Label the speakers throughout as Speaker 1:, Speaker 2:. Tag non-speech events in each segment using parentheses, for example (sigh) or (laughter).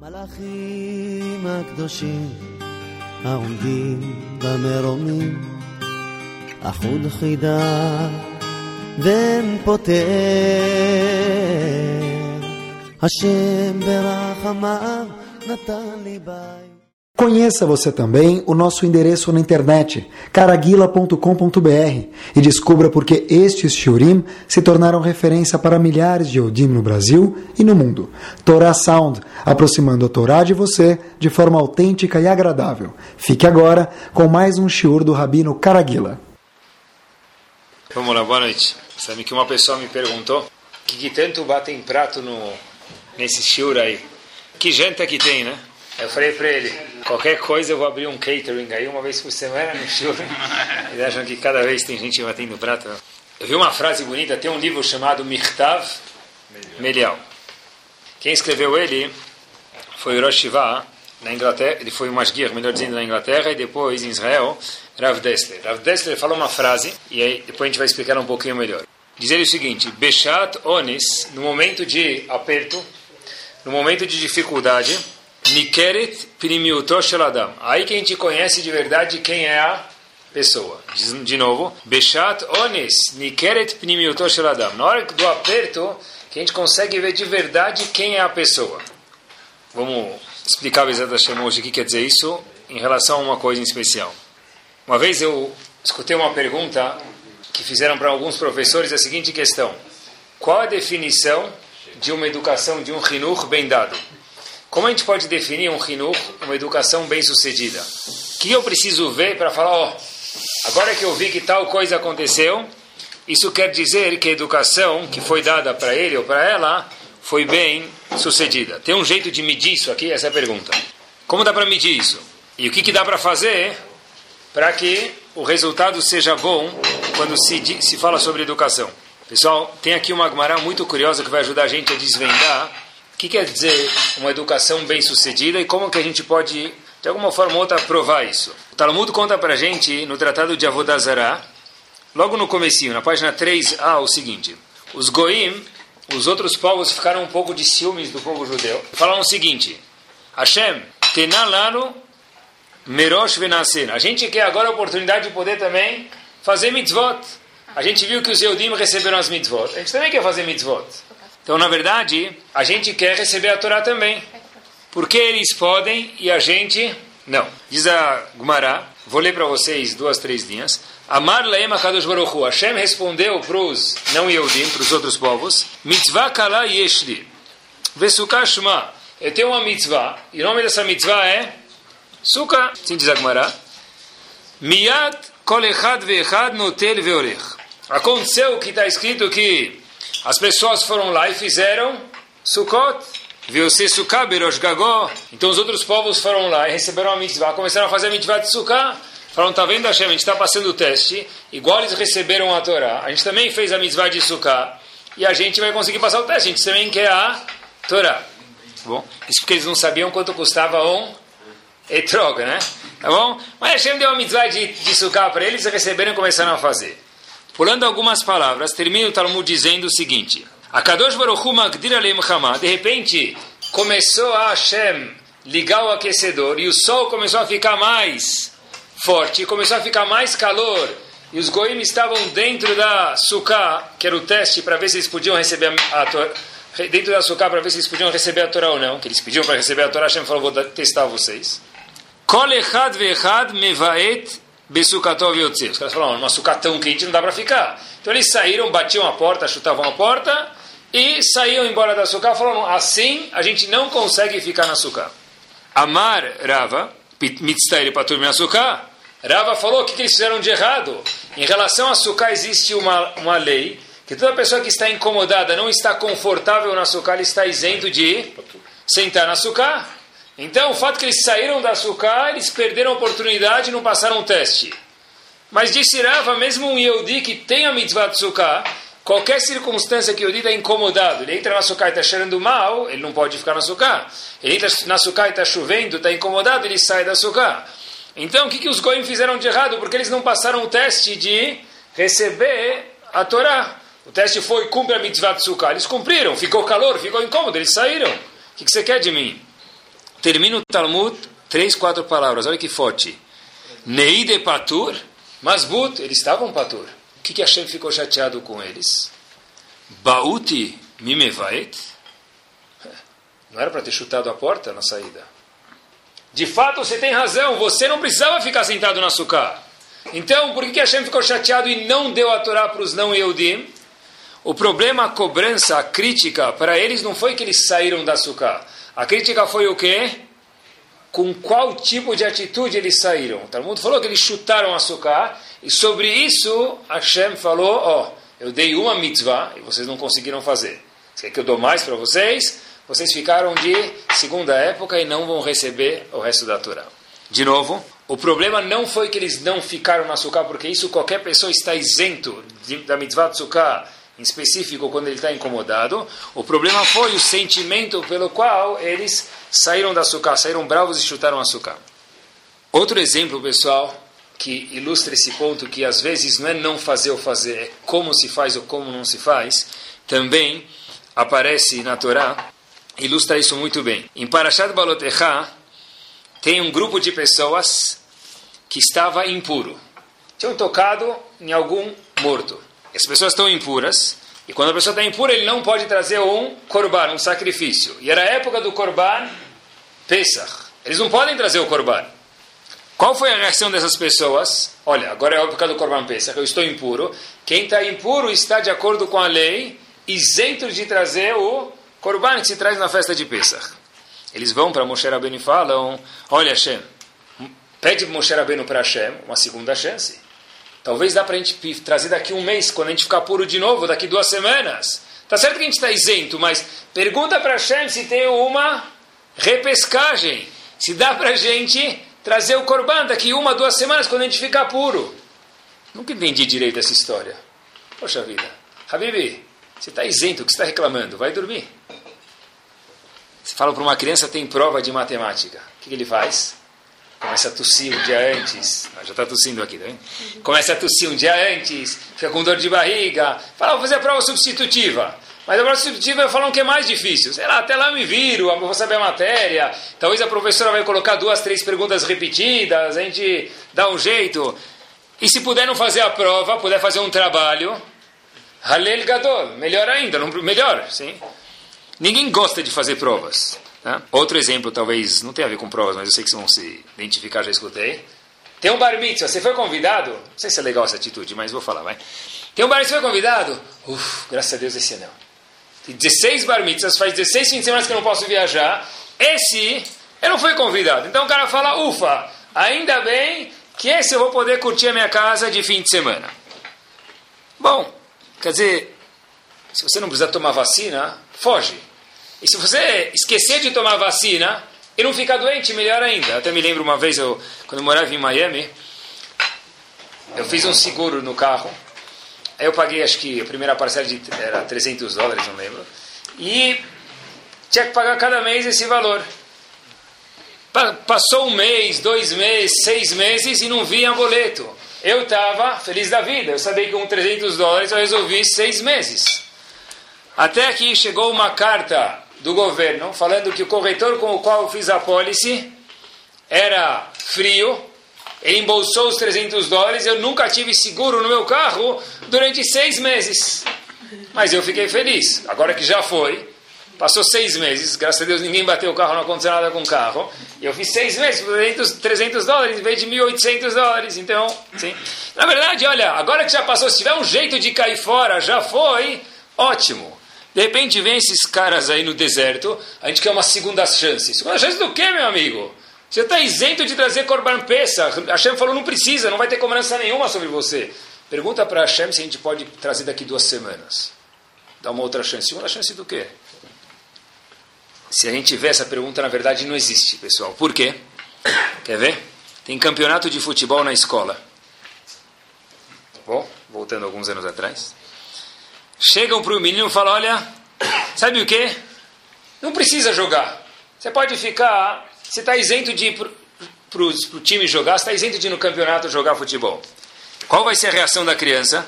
Speaker 1: מלאכים הקדושים העומדים במרומים אחוד חידה ואין פותר השם ברחמיו נתן לי בית
Speaker 2: Conheça você também o nosso endereço na internet, caraguila.com.br, e descubra por que estes shiurim se tornaram referência para milhares de Yodim no Brasil e no mundo. Torah Sound, aproximando a Torá de você de forma autêntica e agradável. Fique agora com mais um shiur do Rabino Caraguila.
Speaker 3: Vamos lá, boa noite. Sabe que uma pessoa me perguntou que, que tanto batem prato no, nesse shiur aí. Que janta que tem, né? Eu falei para ele, qualquer coisa eu vou abrir um catering aí uma vez por semana no show. (laughs) Eles acham que cada vez tem gente batendo prato. Eu vi uma frase bonita, tem um livro chamado Mirtav Melial. Quem escreveu ele foi o Rosh na Inglaterra, ele foi o Masguir, melhor dizendo, na Inglaterra, e depois em Israel, Rav Dessler. Rav Dessler falou uma frase, e aí depois a gente vai explicar um pouquinho melhor. Diz ele o seguinte, Beshat Onis, no momento de aperto, no momento de dificuldade, Nikeret Primiuto Sheladam. Aí que a gente conhece de verdade quem é a pessoa. De, novo, Beshat Ones Nikeret Primiuto Sheladam. Na hora do aperto, que a gente consegue ver de verdade quem é a pessoa. Vamos explicar o Hashem hoje o que quer dizer isso em relação a uma coisa em especial. Uma vez eu escutei uma pergunta que fizeram para alguns professores a seguinte questão: Qual a definição de uma educação de um rinur bem dado? Como a gente pode definir um rinur, uma educação bem-sucedida? O que eu preciso ver para falar, ó, agora que eu vi que tal coisa aconteceu, isso quer dizer que a educação que foi dada para ele ou para ela foi bem sucedida. Tem um jeito de medir isso aqui? Essa é a pergunta. Como dá para medir isso? E o que, que dá para fazer para que o resultado seja bom quando se, se fala sobre educação? Pessoal, tem aqui uma Agmará muito curiosa que vai ajudar a gente a desvendar que quer dizer uma educação bem-sucedida e como que a gente pode, de alguma forma ou outra, provar isso? O Talmud conta para gente, no Tratado de Avodazara, logo no comecinho, na página 3a, o seguinte. Os Goim, os outros povos, ficaram um pouco de ciúmes do povo judeu. Falaram o seguinte, Hashem, tenalano merosh venasen. A gente quer agora a oportunidade de poder também fazer mitzvot. A gente viu que os Eudim receberam as mitzvot. A gente também quer fazer mitzvot. Então, na verdade, a gente quer receber a Torá também. Porque eles podem e a gente não. Diz a Gumará, vou ler para vocês duas, três linhas. Amar Laema Kadosh Baruch Hu. Hashem respondeu para os não Yehudim, para os outros povos, Mitzvah Kala Yeshli. Vesukah Shema. Eu tenho uma mitzvah, e o nome dessa mitzvah é Sukkah. Sim, diz a Gumará. Miyad Kol Echad Ve'echad Notel Ve'orech. Aconteceu que está escrito que as pessoas foram lá e fizeram Sukkot. Viu-se Sukkah, Berosh Gagó. Então os outros povos foram lá e receberam a mitzvah, começaram a fazer a mitzvah de Sukkah. Falaram, tá vendo Hashem, a gente está passando o teste, igual eles receberam a Torá. A gente também fez a mitzvah de Sukkah e a gente vai conseguir passar o teste. A gente também quer a Torá. Bom, isso porque eles não sabiam quanto custava um etrog, né? Tá bom? Mas Hashem deu uma mitzvah de, de para eles e receberam e começaram a fazer. Pulando algumas palavras, termina o Talmud dizendo o seguinte: De repente, começou a Hashem ligar o aquecedor e o sol começou a ficar mais forte, começou a ficar mais calor. E os goim estavam dentro da sukkah, que era o teste para ver se eles podiam receber a Torá. Dentro da sukkah para ver se eles podiam receber a Torá ou não. Que eles pediam para receber a Torá, Hashem falou: vou testar vocês. Mevaet Besukatov Yotze. Os caras falaram, uma sucá tão quente não dá para ficar. Então eles saíram, batiam a porta, chutavam a porta e saíam embora da sucá. Falaram, assim a gente não consegue ficar na sucá. Amar Rava, mitztair para turma. Rava falou o que, que eles fizeram de errado. Em relação a sucá existe uma, uma lei que toda pessoa que está incomodada, não está confortável na sucá, ele está isento de sentar na sucá. Então, o fato que eles saíram da Sukkah, eles perderam a oportunidade e não passaram o teste. Mas disse Rava, mesmo um Yehudi que tem a mitzvah de Sukkah, qualquer circunstância que o Yehudi está incomodado, ele entra na Sukkah e está cheirando mal, ele não pode ficar na Sukkah. Ele entra na Sukkah e está chovendo, está incomodado, ele sai da Sukkah. Então, o que, que os Goim fizeram de errado? Porque eles não passaram o teste de receber a Torá. O teste foi, cumpre a mitzvah de Sukkah. Eles cumpriram, ficou calor, ficou incômodo, eles saíram. O que, que você quer de mim? Termina o Talmud, três, quatro palavras, olha que forte. Neide patur, masbut, eles estavam patur. O que, que Hashem ficou chateado com eles? Bauti mimevaet. Não era para ter chutado a porta na saída. De fato, você tem razão, você não precisava ficar sentado na sucá. Então, por que, que Hashem ficou chateado e não deu a Torá para os não Yehudim? O problema, a cobrança, a crítica, para eles não foi que eles saíram da sucá. A crítica foi o quê? Com qual tipo de atitude eles saíram. Todo mundo falou que eles chutaram a sucá, e sobre isso Hashem falou, ó, oh, eu dei uma mitzvah e vocês não conseguiram fazer. Você quer que eu dou mais para vocês? Vocês ficaram de segunda época e não vão receber o resto da Torá. De novo, o problema não foi que eles não ficaram na sucá, porque isso qualquer pessoa está isento de, da mitzvah de sucá, em específico quando ele está incomodado. O problema foi o sentimento pelo qual eles saíram da sucá, saíram bravos e chutaram a sucá. Outro exemplo, pessoal, que ilustra esse ponto, que às vezes não é não fazer ou fazer, é como se faz ou como não se faz, também aparece na Torá, ilustra isso muito bem. Em Parashat Balotechá, tem um grupo de pessoas que estava impuro. Tinham tocado em algum morto. As pessoas estão impuras. E quando a pessoa está impura, ele não pode trazer um korban, um sacrifício. E era a época do korban Pesach. Eles não podem trazer o korban. Qual foi a reação dessas pessoas? Olha, agora é a época do korban Pesach, eu estou impuro. Quem está impuro está de acordo com a lei, isento de trazer o korban que se traz na festa de Pesach. Eles vão para Moshe Rabbeinu e falam, olha Hashem, pede Moshe Rabbeinu para Hashem uma segunda chance. Talvez dá para a gente trazer daqui um mês, quando a gente ficar puro de novo, daqui duas semanas. Tá certo que a gente está isento, mas pergunta para Hashem se tem uma repescagem. Se dá para a gente trazer o Corban daqui uma, duas semanas, quando a gente ficar puro. Nunca entendi direito essa história. Poxa vida. Habibi, você está isento, o que você está reclamando? Vai dormir. Você fala para uma criança tem prova de matemática. O que ele faz? Começa a tossir um dia antes. Ah, já está tossindo aqui, tá vendo? Começa a tossir um dia antes, fica com dor de barriga. Fala, vou fazer a prova substitutiva. Mas a prova substitutiva falam que é mais difícil. Sei lá, até lá eu me viro, eu vou saber a matéria. Talvez a professora vai colocar duas, três perguntas repetidas, a gente dá um jeito. E se puder não fazer a prova, puder fazer um trabalho, Halel Gadol, melhor ainda, melhor, sim. Ninguém gosta de fazer provas. Tá? Outro exemplo, talvez, não tem a ver com provas, mas eu sei que vocês vão se identificar, já escutei. Tem um bar mitzvah, você foi convidado? Não sei se é legal essa atitude, mas vou falar, vai. Tem um bar mitzvah, foi convidado? Uf, graças a Deus esse não. Tem 16 bar mitzvahs, faz 16 fins de semana que eu não posso viajar. Esse, eu não fui convidado. Então o cara fala, ufa, ainda bem que esse eu vou poder curtir a minha casa de fim de semana. Bom, quer dizer, se você não precisa tomar vacina, foge. E se você esquecer de tomar vacina e não ficar doente, melhor ainda. Até me lembro uma vez, eu, quando eu morava em Miami, eu fiz um seguro no carro. Aí eu paguei, acho que a primeira parcela de, era 300 dólares, não lembro. E tinha que pagar cada mês esse valor. Passou um mês, dois meses, seis meses e não vinha boleto. Eu estava feliz da vida. Eu sabia que com 300 dólares eu resolvi seis meses. Até que chegou uma carta do governo falando que o corretor com o qual eu fiz a pólice era frio, ele embolsou os 300 dólares, eu nunca tive seguro no meu carro durante seis meses. Mas eu fiquei feliz, agora que já foi, passou seis meses, graças a Deus ninguém bateu o carro, não aconteceu nada com o carro, eu fiz seis meses por 300, 300 dólares em vez de 1.800 dólares, então, sim. Na verdade, olha, agora que já passou, se tiver um jeito de cair fora, já foi, ótimo. De repente vem esses caras aí no deserto, a gente quer uma segunda chance. Segunda chance do quê, meu amigo? Você está isento de trazer Corban Pesach. Hashem falou, não precisa, não vai ter cobrança nenhuma sobre você. Pergunta para Hashem se a gente pode trazer daqui duas semanas. Dá uma outra chance. Segunda chance do quê? Se a gente tiver essa pergunta, na verdade não existe, pessoal. Por quê? Quer ver? Tem campeonato de futebol na escola. Tá bom? Voltando alguns anos atrás chegam para o menino e falam: Olha, sabe o que? Não precisa jogar. Você pode ficar. Você está isento de ir para o time jogar, você está isento de ir no campeonato jogar futebol. Qual vai ser a reação da criança?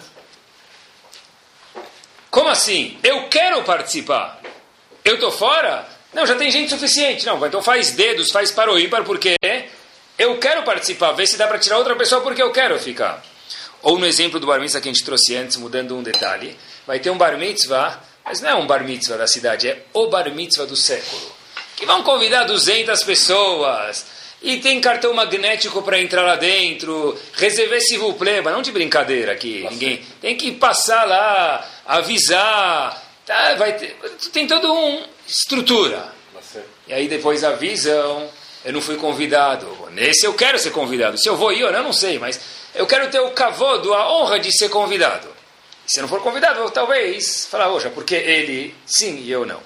Speaker 3: Como assim? Eu quero participar. Eu estou fora? Não, já tem gente suficiente. Não, então faz dedos, faz para o ímpar, porque eu quero participar, ver se dá para tirar outra pessoa porque eu quero ficar. Ou no exemplo do bar mitzvah que a gente trouxe antes, mudando um detalhe, vai ter um bar mitzvah, mas não é um bar mitzvah da cidade, é o bar mitzvah do século. Que vão convidar 200 pessoas, e tem cartão magnético para entrar lá dentro, reserver se vous plaît, mas não de brincadeira aqui, ninguém. Tem que passar lá, avisar, tá, vai ter, tem toda uma estrutura. E aí depois avisam, eu não fui convidado. Nesse eu quero ser convidado. Se eu vou ir, eu não sei, mas eu quero ter o cavodo, a honra de ser convidado. Se não for convidado, talvez falar, hoje, porque ele sim e eu não.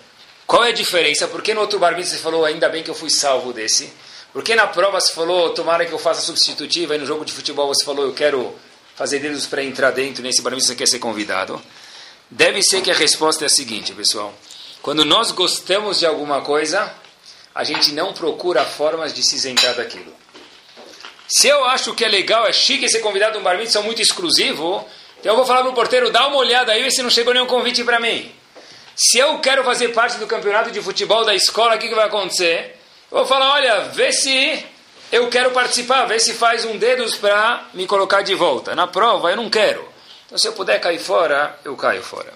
Speaker 3: Qual é a diferença? Por que no outro bar você falou, ainda bem que eu fui salvo desse? Por que na prova você falou, tomara que eu faça substitutiva, e no jogo de futebol você falou, eu quero fazer dedos para entrar dentro, nesse bar você quer ser convidado? Deve ser que a resposta é a seguinte, pessoal. Quando nós gostamos de alguma coisa, a gente não procura formas de se isentar daquilo. Se eu acho que é legal, é chique ser convidado a um bar mitzvah muito exclusivo, então eu vou falar para o porteiro, dá uma olhada aí se não chegou nenhum convite para mim. Se eu quero fazer parte do campeonato de futebol da escola, o que, que vai acontecer? Eu vou falar, olha, vê se eu quero participar, vê se faz um dedos para me colocar de volta. Na prova, eu não quero. Então, se eu puder cair fora, eu caio fora.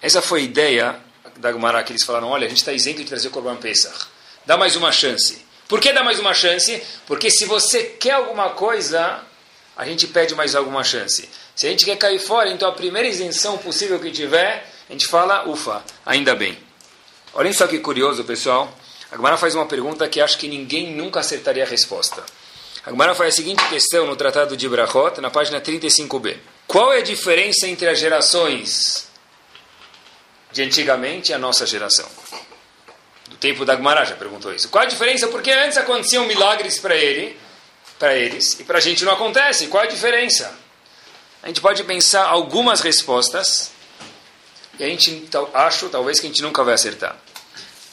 Speaker 3: Essa foi a ideia da Gemara que eles falaram, olha, a gente está isento de trazer o Corban Pesach. Dá mais uma chance. Por que dá mais uma chance? Porque se você quer alguma coisa, a gente pede mais alguma chance. Se a gente quer cair fora, então a primeira isenção possível que tiver, a gente fala, ufa, ainda bem. Olhem só que curioso, pessoal. A Gemara faz uma pergunta que acho que ninguém nunca acertaria a resposta. A Gemara faz a seguinte questão no Tratado de Brachot, na página 35b. Qual é a diferença entre as gerações de antigamente e a nossa geração? do tempo da Gemara já perguntou isso. Qual a diferença? Porque antes aconteciam milagres para ele, para eles, e para a gente não acontece. Qual a diferença? A gente pode pensar algumas respostas, e a gente acho talvez que a gente nunca vai acertar.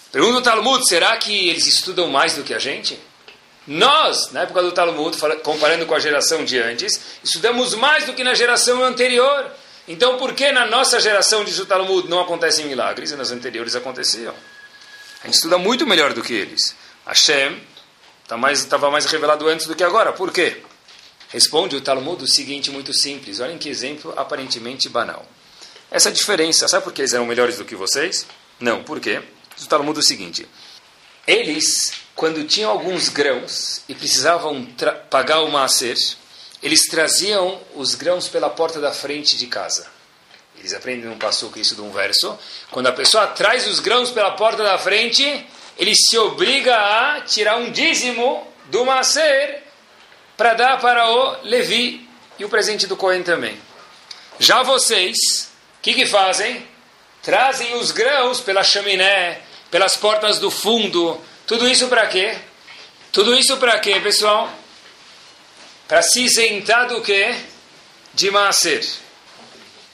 Speaker 3: Pergunta o Talmud, será que eles estudam mais do que a gente? Nós, na época do Talmud, comparando com a geração de antes, estudamos mais do que na geração anterior. Então, por que na nossa geração, diz o Talmud, não acontecem milagres e nas anteriores aconteciam? A gente estuda muito melhor do que eles. Hashem estava tá mais, mais revelado antes do que agora. Por quê? Responde o Talmud o seguinte, muito simples. Olhem que exemplo aparentemente banal. Essa diferença, sabe por que eles eram melhores do que vocês? Não, por quê? O Talmud o seguinte. Eles, quando tinham alguns grãos e precisavam pagar o maaser, eles traziam os grãos pela porta da frente de casa. Eles aprendem um passo isso de um verso. Quando a pessoa traz os grãos pela porta da frente, ele se obriga a tirar um dízimo do macer para dar para o Levi e o presente do Cohen também. Já vocês, o que, que fazem? Trazem os grãos pela chaminé, pelas portas do fundo. Tudo isso para quê? Tudo isso para quê, pessoal? Para se isentar do quê? De macer.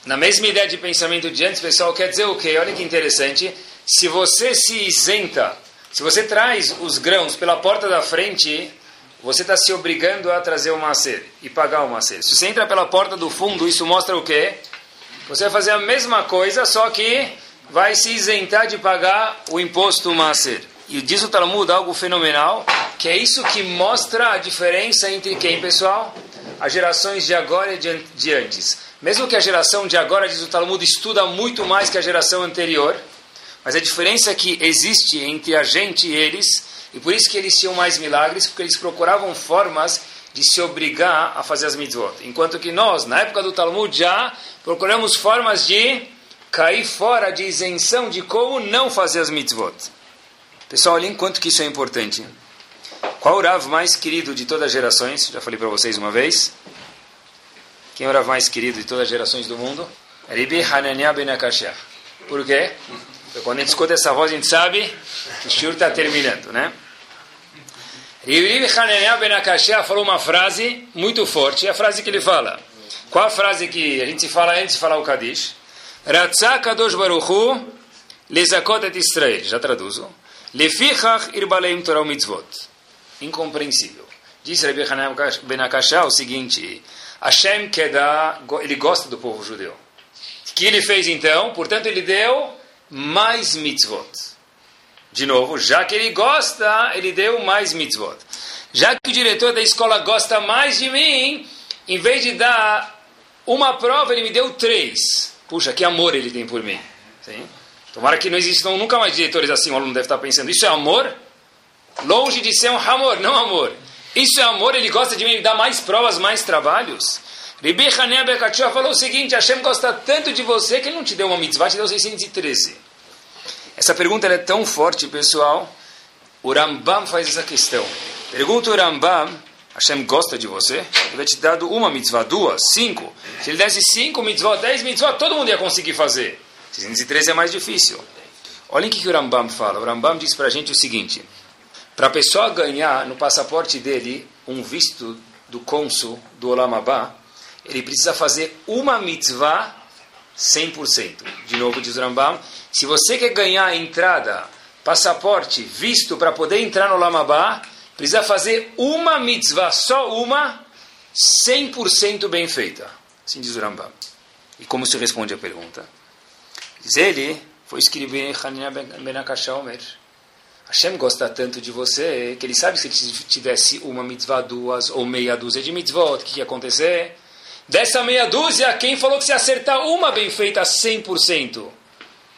Speaker 3: Na mesma ideia de pensamento de antes, pessoal, quer dizer o quê? Olha que interessante. Se você se isenta, se você traz os grãos pela porta da frente, você está se obrigando a trazer o macer e pagar o macer. Se você entra pela porta do fundo, isso mostra o quê? Você vai fazer a mesma coisa, só que vai se isentar de pagar o imposto macer. E diz o Talmud algo fenomenal, que é isso que mostra a diferença entre quem, pessoal? As gerações de agora e de antes. Mesmo que a geração de agora, diz o Talmud, estuda muito mais que a geração anterior, mas a diferença que existe entre a gente e eles, e por isso que eles tinham mais milagres, porque eles procuravam formas de se obrigar a fazer as mitzvot. Enquanto que nós, na época do Talmud, já procuramos formas de cair fora de isenção de como não fazer as mitzvot. Pessoal, olhem quanto que isso é importante. Qual o Rav mais querido de todas as gerações? Já falei para vocês uma vez. Quem era o mais querido de todas as gerações do mundo? Ribi Hananiah Ben. Por quê? Porque quando a gente escuta essa voz, a gente sabe que o Shur está terminando, né? Ribi Hananiah Ben Akashah falou uma frase muito forte. É a frase que ele fala. Qual a frase que a gente fala antes de falar o Kadish? Ratzah Kadosh Baruchu Lezakot et Israel. Já traduzo. Lefichach irbaleim Torah mitzvot. Incompreensível. Diz Rabbi Hanan Ben Akashah o seguinte... Hashem quer dar, ele gosta do povo judeu. O que ele fez então? Portanto, ele deu mais mitzvot. De novo, já que ele gosta, ele deu mais mitzvot. Já que o diretor da escola gosta mais de mim, em vez de dar uma prova, ele me deu três. Puxa, que amor ele tem por mim. Sim? Tomara que não existam nunca mais diretores assim, o aluno deve estar pensando, isso é amor? Longe de ser um amor, não amor. Isso é amor, ele gosta de mim, ele dá mais provas, mais trabalhos. Ribi Hanea Bekachua falou o seguinte, Hashem gosta tanto de você que ele não te deu uma mitzvah, te deu 613. Essa pergunta é tão forte, pessoal. O Rambam faz essa questão. Pergunta o Rambam, Hashem gosta de você? Ele vai te dar uma mitzvah, duas, cinco. Se ele desse cinco mitzvah, dez mitzvah, todo mundo ia conseguir fazer. 613 é mais difícil. Olhem o que o Rambam fala. O Rambam diz para a gente o seguinte: para a pessoa ganhar no passaporte dele um visto do cônsul do Olamabá, ele precisa fazer uma mitzvah 100%. De novo, diz Rambam, se você quer ganhar entrada, passaporte, visto para poder entrar no Lamabá, precisa fazer uma mitzvah, só uma, 100% bem feita. Assim diz o Rambam. E como se responde a pergunta? Diz ele, foi escrever Hanina Ben Akashomer. Hashem gosta tanto de você que ele sabe que se te desse uma mitzvah, duas ou meia dúzia de mitzvot, o que ia acontecer? Dessa meia dúzia, quem falou que se acertar uma bem feita 100%?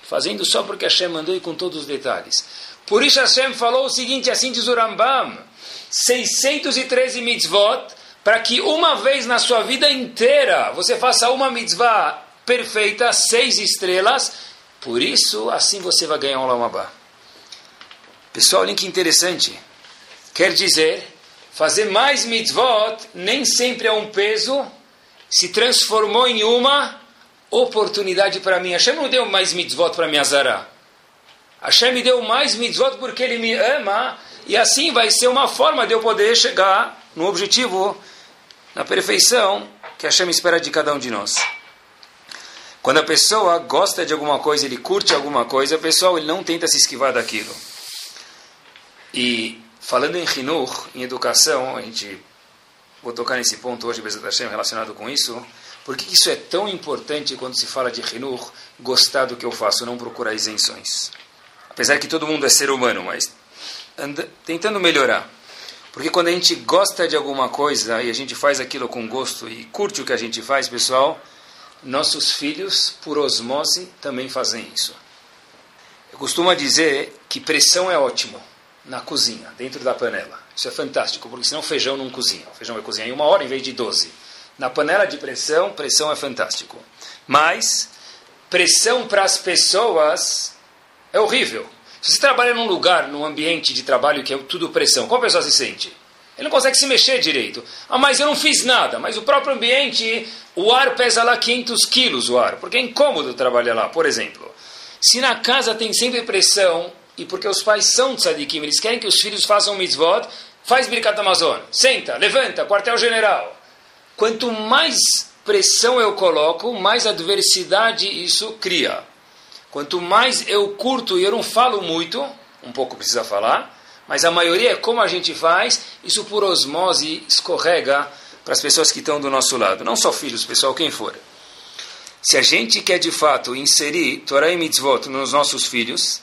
Speaker 3: Fazendo só porque Hashem mandou e com todos os detalhes. Por isso Hashem falou o seguinte, assim diz o Rambam, 613 mitzvot, para que uma vez na sua vida inteira você faça uma mitzvah perfeita, seis estrelas, por isso assim você vai ganhar um Lamabá. Pessoal, olhem que interessante. Quer dizer, fazer mais mitzvot nem sempre é um peso se transformou em uma oportunidade para mim. Hashem não deu mais mitzvot para me azarar. Hashem me deu mais mitzvot porque Ele me ama e assim vai ser uma forma de eu poder chegar no objetivo, na perfeição que Hashem espera de cada um de nós. Quando a pessoa gosta de alguma coisa, ele curte alguma coisa, pessoal, ele não tenta se esquivar daquilo. E falando em Hinur, em educação, a gente Vou tocar nesse ponto hoje, Bezat Hashem, relacionado com isso. Porque isso é tão importante quando se fala de Hinur, gostar do que eu faço, não procurar isenções. Apesar que todo mundo é ser humano, mas anda, tentando melhorar. Porque quando a gente gosta de alguma coisa e a gente faz aquilo com gosto e curte o que a gente faz, pessoal, nossos filhos, por osmose, também fazem isso. Eu costumo dizer que pressão é ótimo na cozinha, dentro da panela. Isso é fantástico, porque senão feijão não cozinha. O feijão vai cozinhar em uma hora em vez de 12. Na panela de pressão, pressão é fantástico. Mas, pressão para as pessoas é horrível. Se você trabalha num lugar, num ambiente de trabalho que é tudo pressão, qual pessoa se sente? Ele não consegue se mexer direito. Ah, mas eu não fiz nada. Mas o próprio ambiente, o ar pesa lá 500 quilos, o ar. Porque é incômodo trabalhar lá, por exemplo. Se na casa tem sempre pressão, e porque os pais são tzadikim, eles querem que os filhos façam mitzvot, Faz Birkat Amazon. Senta, levanta, quartel-general. Quanto mais pressão eu coloco, mais adversidade isso cria. Quanto mais eu curto e eu não falo muito, um pouco precisa falar, mas a maioria é como a gente faz, isso por osmose escorrega para as pessoas que estão do nosso lado. Não só filhos, pessoal, quem for. Se a gente quer de fato inserir Torah e Mitzvot nos nossos filhos,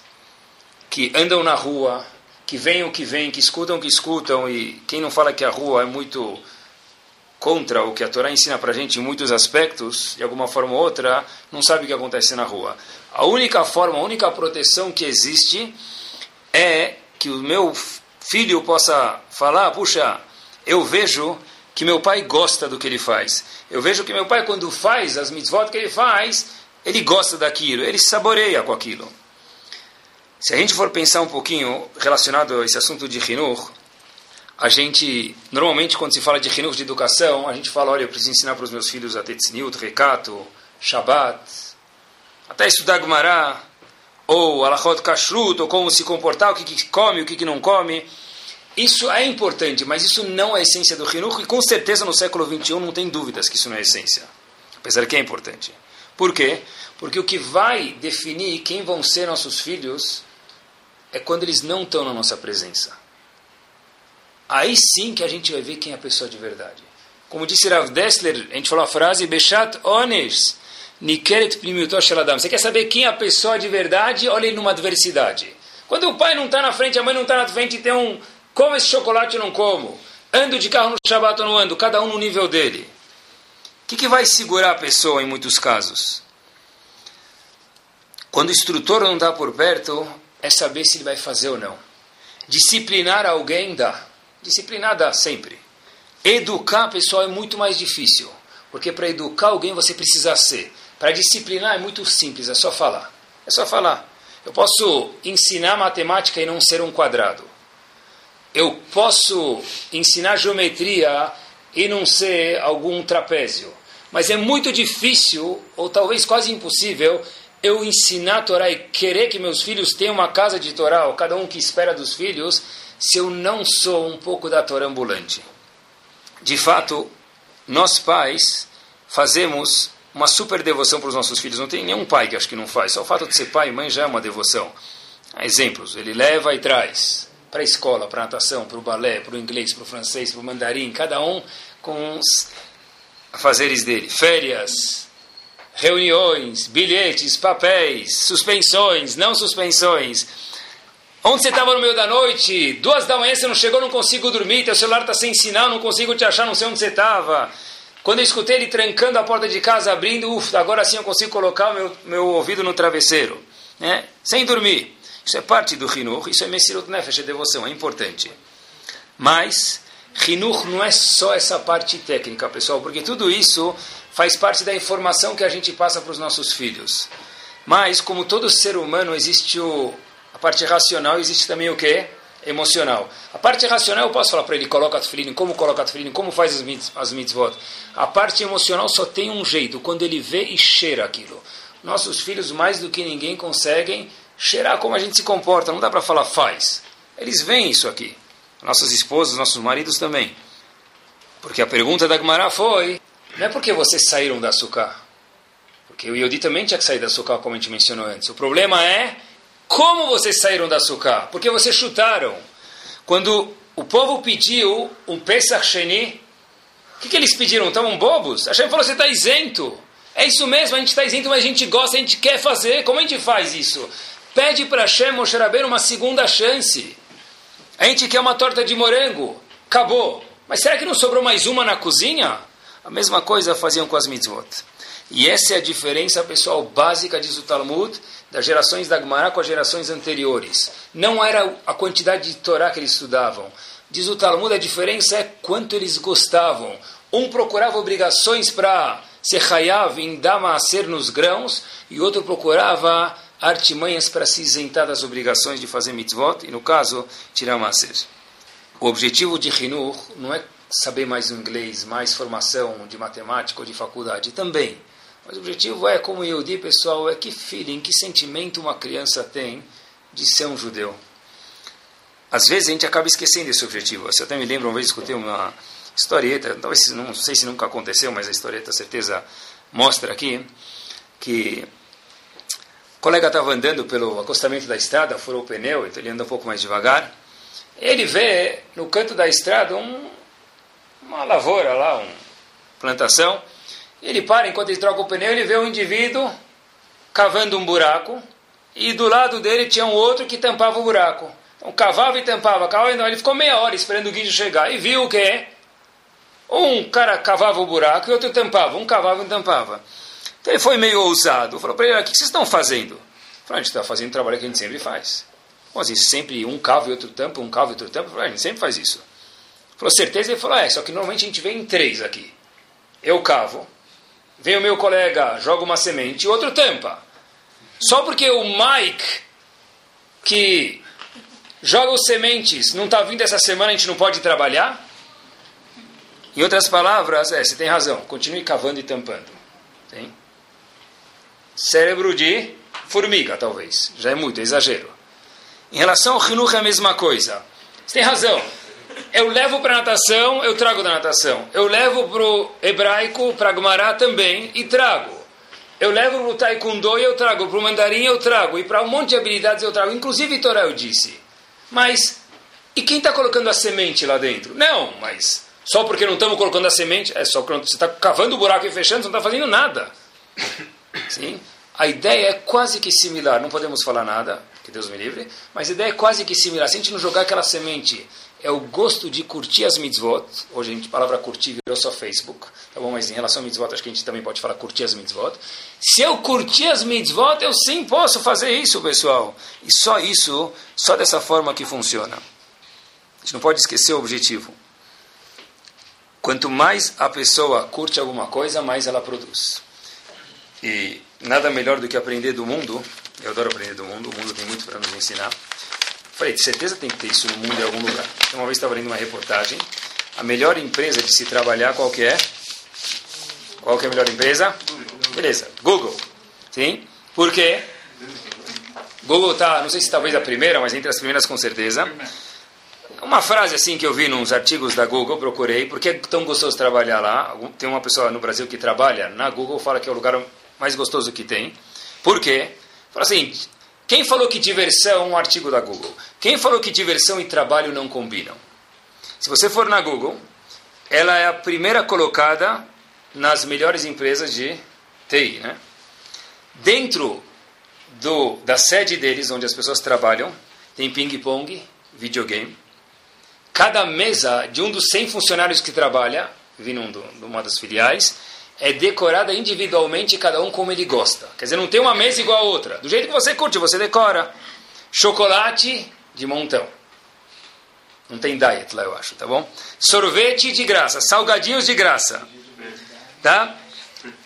Speaker 3: que andam na rua, que vem o que vem, que escutam o que escutam, e quem não fala que a rua é muito contra o que a Torá ensina para a gente em muitos aspectos, de alguma forma ou outra, não sabe o que acontece na rua. A única forma, a única proteção que existe é que o meu filho possa falar, puxa, eu vejo que meu pai gosta do que ele faz. Eu vejo que meu pai, quando faz as mitzvot que ele faz, ele gosta daquilo, ele saboreia com aquilo. Se a gente for pensar um pouquinho relacionado a esse assunto de Hinur, a gente, normalmente quando se fala de Hinur de educação, a gente fala, olha, eu preciso ensinar para os meus filhos a Tetzniut, Recato, Shabbat, até estudar Gumará, ou Alachot Kashrut, ou como se comportar, o que, que come, o que, que não come. Isso é importante, mas isso não é a essência do Hinur, e com certeza no século XXI não tem dúvidas que isso não é a essência, apesar que é importante. Por quê? Porque o que vai definir quem vão ser nossos filhos é quando eles não estão na nossa presença. Aí sim que a gente vai ver quem é a pessoa de verdade. Como disse Rav Dessler, a gente falou a frase Beshat Ones, Nikeret Sheladam. Você quer saber quem é a pessoa de verdade? Olha ele numa adversidade. Quando o pai não está na frente, a mãe não está na frente, tem um. Como esse chocolate eu não como? Ando de carro no Shabat ou não ando? Cada um no nível dele. O que, que vai segurar a pessoa em muitos casos? Quando o instrutor não está por perto, é saber se ele vai fazer ou não. Disciplinar alguém dá. Disciplinar dá sempre. Educar, pessoal, é muito mais difícil. Porque para educar alguém você precisa ser. Para disciplinar é muito simples, é só falar. É só falar. Eu posso ensinar matemática e não ser um quadrado. Eu posso ensinar geometria e não ser algum trapézio. Mas é muito difícil, ou talvez quase impossível, eu ensinar a Torá e querer que meus filhos tenham uma casa de Torá, ou cada um que espera dos filhos, se eu não sou um pouco da Torá ambulante. De fato, nós pais fazemos uma super devoção para os nossos filhos. Não tem nenhum pai que acho que não faz. Só o fato de ser pai e mãe já é uma devoção. Exemplos. Ele leva e traz para a escola, para a natação, para o balé, para o inglês, para o francês, para o mandarim, cada um com os afazeres dele. Férias, reuniões, bilhetes, papéis, suspensões, não suspensões. Onde você estava no meio da noite? Duas da manhã você não chegou, não consigo dormir, teu celular está sem sinal, não consigo te achar, não sei onde você estava. Quando eu escutei ele trancando a porta de casa, abrindo, ufa, agora sim eu consigo colocar meu, meu ouvido no travesseiro. Né? Sem dormir. Isso é parte do Hinur, isso é Messirut Nefesh, é devoção, é importante. Mas, Hinur não é só essa parte técnica, pessoal, porque tudo isso faz parte da informação que a gente passa para os nossos filhos. Mas, como todo ser humano, existe o, a parte racional, existe também o quê? emocional. A parte racional eu posso falar para ele, coloca tefilim, como coloca tefilim, como faz as, mit as mitzvot. A parte emocional só tem um jeito, quando ele vê e cheira aquilo. Nossos filhos, mais do que ninguém, conseguem cheirar como a gente se comporta. Não dá para falar faz. Eles veem isso aqui. Nossas esposas, nossos maridos também. Porque a pergunta da Gemara foi, não é porque vocês saíram da açúcar. Porque o Yodi também tinha que sair da açúcar, como a gente mencionou antes. O problema é como vocês saíram da açúcar? Porque vocês chutaram. Quando o povo pediu um Pesach Sheni, o que, que eles pediram? Estavam bobos? Hashem falou, você está isento. É isso mesmo, a gente está isento, mas a gente gosta, a gente quer fazer. Como a gente faz isso? Pede para Hashem, Moshe Rabbeinu, uma segunda chance. A gente quer uma torta de morango. Acabou. Mas será que não sobrou mais uma na cozinha? A mesma coisa faziam com as mitzvot. E essa é a diferença, pessoal, básica, diz o Talmud, das gerações da Gemara com as gerações anteriores. Não era a quantidade de Torá que eles estudavam. Diz o Talmud, a diferença é quanto eles gostavam. Um procurava obrigações para ser hayav em dar nos grãos, e outro procurava artimanhas para se isentar das obrigações de fazer mitzvot, e no caso, tirar maser. O objetivo de Hinur não é saber mais inglês, mais formação de matemática ou de faculdade, também. Mas o objetivo é, como eu disse, pessoal, é que feeling, que sentimento uma criança tem de ser um judeu. Às vezes a gente acaba esquecendo esse objetivo. Você até me lembra, uma vez escutei uma historieta, talvez não sei se nunca aconteceu, mas a historieta certeza mostra aqui, que o colega estava andando pelo acostamento da estrada, furou o pneu, então ele anda um pouco mais devagar. Ele vê no canto da estrada um, uma lavoura lá, uma plantação. Ele para, enquanto ele troca o pneu, ele vê um indivíduo cavando um buraco e do lado dele tinha um outro que tampava o buraco. Então cavava e tampava, cavava e não. Ele ficou meia hora esperando o guincho chegar e viu o quê? Um cara cavava o buraco e outro tampava. Um cavava e tampava. Então ele foi meio ousado. Falou para ele, o que vocês estão fazendo? Falou, a gente está fazendo o trabalho que a gente sempre faz. Bom, assim, sempre um cava e outro tampa, um cava e outro tampa. Falou, a gente sempre faz isso. Falou, certeza? Ele falou, é, só que normalmente a gente vem em três aqui. Eu cavo, Vem o meu colega, joga uma semente, e outro tampa. Só porque o Mike, que joga os sementes, não está vindo essa semana, a gente não pode trabalhar? Em outras palavras, é, você tem razão, continue cavando e tampando. Tem? Cérebro de formiga, talvez. Já é muito, é exagero. Em relação ao Hinuch é a mesma coisa. Você tem razão eu levo para natação, eu trago da natação. Eu levo para o hebraico, para Gumará também, e trago. Eu levo para o taekwondo e eu trago. Para o mandarim eu trago. E para um monte de habilidades eu trago. Inclusive Torá eu disse. Mas, e quem está colocando a semente lá dentro? Não, mas só porque não estamos colocando a semente, é só porque você está cavando o buraco e fechando, você não está fazendo nada. (coughs) Sim? A ideia é quase que similar, não podemos falar nada, que Deus me livre, mas a ideia é quase que similar. Se a gente não jogar aquela semente, é o gosto de curtir as mitzvot. Hoje a gente, a palavra curtir virou só Facebook, tá bom? Mas em relação a mitzvot, acho que a gente também pode falar curtir as mitzvot. Se eu curtir as mitzvot, eu sim posso fazer isso, pessoal. E só isso, só dessa forma que funciona. A gente não pode esquecer o objetivo. Quanto mais a pessoa curte alguma coisa, mais ela produz. E nada melhor do que aprender do mundo. Eu adoro aprender do mundo, o mundo tem muito para nos ensinar. Falei, de certeza tem que ter isso no mundo em algum lugar. Uma vez estava lendo uma reportagem. A melhor empresa de se trabalhar, qual que é? Qual que é a melhor empresa? Beleza, Google. Sim? Por quê? Google está, não sei se talvez a primeira, mas entre as primeiras com certeza. Uma frase assim que eu vi nos artigos da Google, procurei, porque é tão gostoso trabalhar lá. Tem uma pessoa no Brasil que trabalha na Google, fala que é o lugar mais gostoso que tem. Por quê? Fala assim, quem falou que diversão, um artigo da Google, quem falou que diversão e trabalho não combinam? Se você for na Google, ela é a primeira colocada nas melhores empresas de TI, né? Dentro do, da sede deles, onde as pessoas trabalham, tem ping-pong, videogame, cada mesa de um dos 100 funcionários que trabalha, vindo de uma das filiais, é decorada individualmente, cada um como ele gosta. Quer dizer, não tem uma mesa igual a outra. Do jeito que você curte, você decora. Chocolate de montão. Não tem diet lá, eu acho, tá bom? Sorvete de graça, salgadinhos de graça. Tá?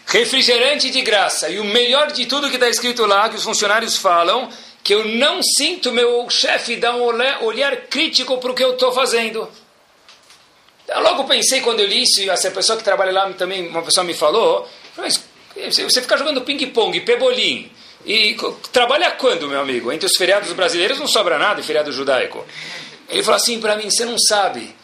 Speaker 3: Refrigerante de graça. E o melhor de tudo que está escrito lá, que os funcionários falam, que eu não sinto meu chefe dar um olhar crítico para o que eu estou fazendo. Eu logo pensei quando eu li isso, essa pessoa que trabalha lá também, uma pessoa me falou, mas você fica jogando ping-pong, pebolim, e trabalha quando, meu amigo? Entre os feriados brasileiros não sobra nada, feriado judaico. Ele falou assim para mim, você não sabe,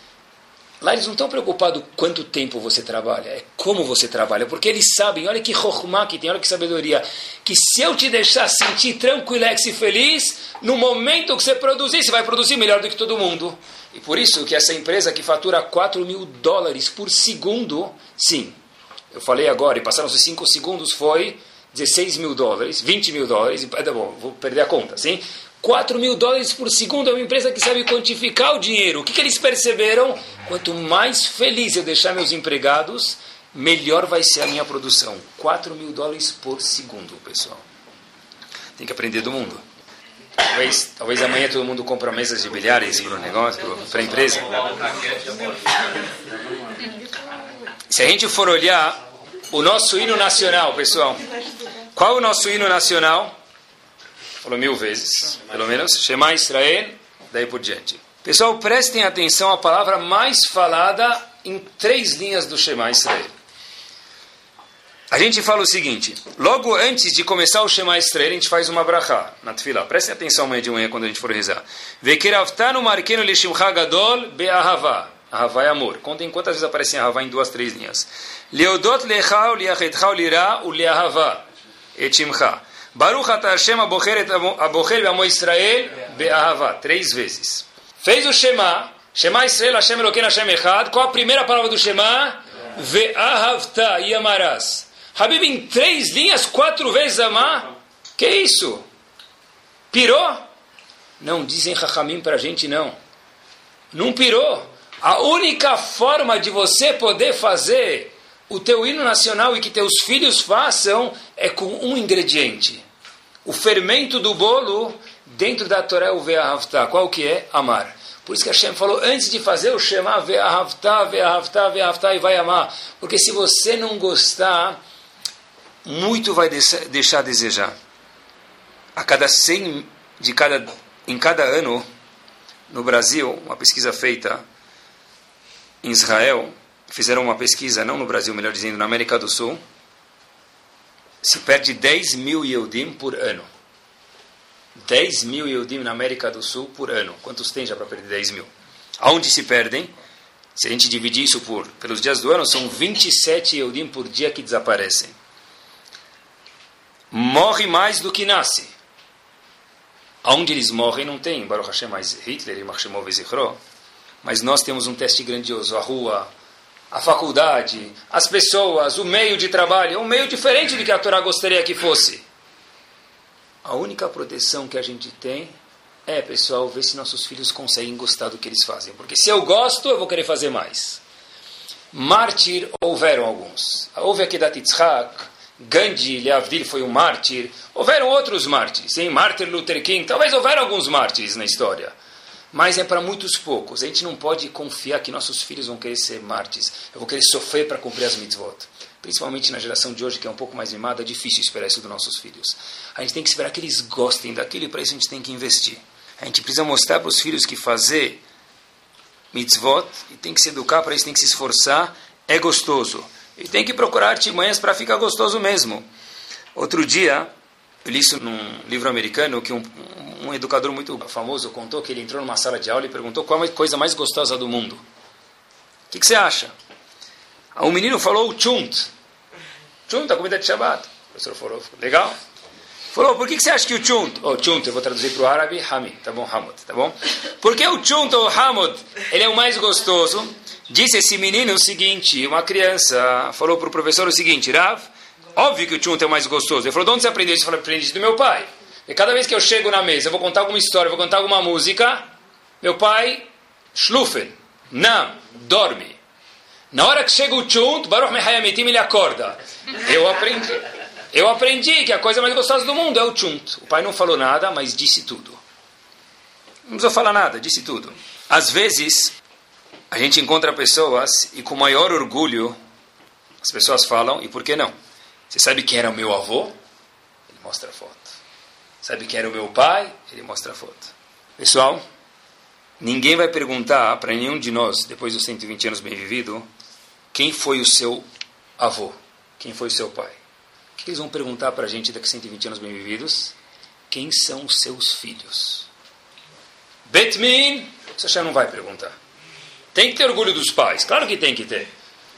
Speaker 3: Lá eles não estão preocupados quanto tempo você trabalha, é como você trabalha, porque eles sabem, olha que rohma que tem, olha que sabedoria, que se eu te deixar sentir tranquilex e feliz, no momento que você produzir, você vai produzir melhor do que todo mundo. E por isso que essa empresa que fatura 4 mil dólares por segundo, sim, eu falei agora, e passaram-se 5 segundos, foi 16 mil dólares, 20 mil dólares, e, tá bom, vou perder a conta, sim? 4 mil dólares por segundo é uma empresa que sabe quantificar o dinheiro. O que, que eles perceberam? Quanto mais feliz eu deixar meus empregados, melhor vai ser a minha produção. 4 mil dólares por segundo, pessoal. Tem que aprender do mundo. Talvez, talvez amanhã todo mundo compra mesas de bilhares para o negócio, para a empresa. Se a gente for olhar o nosso hino nacional, pessoal, qual é o nosso hino nacional? Falou mil vezes, pelo menos. Shema Israel, daí por diante. Pessoal, prestem atenção à palavra mais falada em três linhas do Shema Israel. A gente fala o seguinte, logo antes de começar o Shema Israel, a gente faz uma brachá na tefilá. Prestem atenção amanhã de manhã quando a gente for rezar. Vekeravtanu markenu lishimcha gadol be'ahava. Ahavá é amor. Contem quantas vezes aparece Ahavá em duas, três linhas. Leodot lecha uliachetcha ulira uliahavá. Etimcha. Baruch ata Hashem abocher be'amo Israel be'ahava. Três vezes. Fez o Shema. Shema Israel Hashem Eloken Hashem Echad. Qual a primeira palavra do Shema? Ve'ahavta e amarás. Habib, em três linhas, quatro vezes amar? Que isso? Pirou? Não, dizem Chachamim para a gente não. Não pirou. A única forma de você poder fazer o teu hino nacional e que teus filhos façam é com um ingrediente o fermento do bolo dentro da Torá é o Ve'ahavta. Qual que é? Amar. Por isso que Hashem falou, antes de fazer o Shema, Ve'ahavta, Ve'ahavta, Ve'ahavta, e vai amar. Porque se você não gostar, muito vai deixar a desejar. A cada 100, de cada, em cada ano, no Brasil, uma pesquisa feita em Israel, fizeram uma pesquisa, não no Brasil, melhor dizendo, na América do Sul, se perde 10 mil Yehudim por ano. 10 mil Yehudim na América do Sul por ano. Quantos tem já para perder 10 mil? Aonde se perdem? Se a gente dividir isso por, pelos dias do ano, são 27 Yehudim por dia que desaparecem. Morre mais do que nasce. Aonde eles morrem não tem, Baruch Hashem, mais Hitler e Machshemov Zichro. Mas nós temos um teste grandioso. A rua, a faculdade, as pessoas, o meio de trabalho, é um meio diferente do que a Torá gostaria que fosse. A única proteção que a gente tem é, pessoal, ver se nossos filhos conseguem gostar do que eles fazem. Porque se eu gosto, eu vou querer fazer mais. Mártir houveram alguns. Houve aqui da Titzhak, Gandhi, Leavdil foi um mártir. Houveram outros mártires, hein? Martin Luther King. Talvez houveram alguns mártires na história. Mas é para muitos poucos. A gente não pode confiar que nossos filhos vão querer ser mártires. Eu vou querer sofrer para cumprir as mitzvot. Principalmente na geração de hoje, que é um pouco mais mimada, é difícil esperar isso dos nossos filhos. A gente tem que esperar que eles gostem daquilo e para isso a gente tem que investir. A gente precisa mostrar para os filhos que fazer mitzvot e tem que se educar para isso, tem que se esforçar, é gostoso. E tem que procurar artimanhas para ficar gostoso mesmo. Outro dia, eu li isso num livro americano que um, um, educador muito famoso contou que ele entrou numa sala de aula e perguntou qual é a coisa mais gostosa do mundo. O que, que você acha? O menino falou chunt. Chunt, a comida de Shabbat. O professor falou, legal. Falou, por que, que você acha que o chunt, ou oh, chunt, eu vou traduzir para o árabe, hamid, tá bom, hamud, tá bom? Porque o chunt ou hamud, ele é o mais gostoso. Disse esse menino o seguinte, uma criança falou para o professor o seguinte, Rav, óbvio que o chunt é o mais gostoso. Ele falou, de onde você aprendeu isso? Eu falei, aprendi do meu pai. E cada vez que eu chego na mesa, eu vou contar alguma história, vou contar alguma música, meu pai, schlufen, não, dorme. Na hora que chega o chunt, Baruch Mehayamitim, ele acorda. Eu aprendi. Eu aprendi que a coisa mais gostosa do mundo é o chunt. O pai não falou nada, mas disse tudo. Não precisou falar nada, disse tudo. Às vezes, a gente encontra pessoas e com maior orgulho as pessoas falam, e por que não? Você sabe quem era o meu avô? Ele mostra a foto. Sabe quem era o meu pai? Ele mostra a foto. Pessoal, ninguém vai perguntar para nenhum de nós, depois dos 120 anos bem vivido, quem foi o seu avô, quem foi o seu pai que eles vão perguntar para a gente daqui a 120 anos bem vividos? Quem são os seus filhos? Betmin, você já não vai perguntar. Tem que ter orgulho dos pais, claro que tem que ter.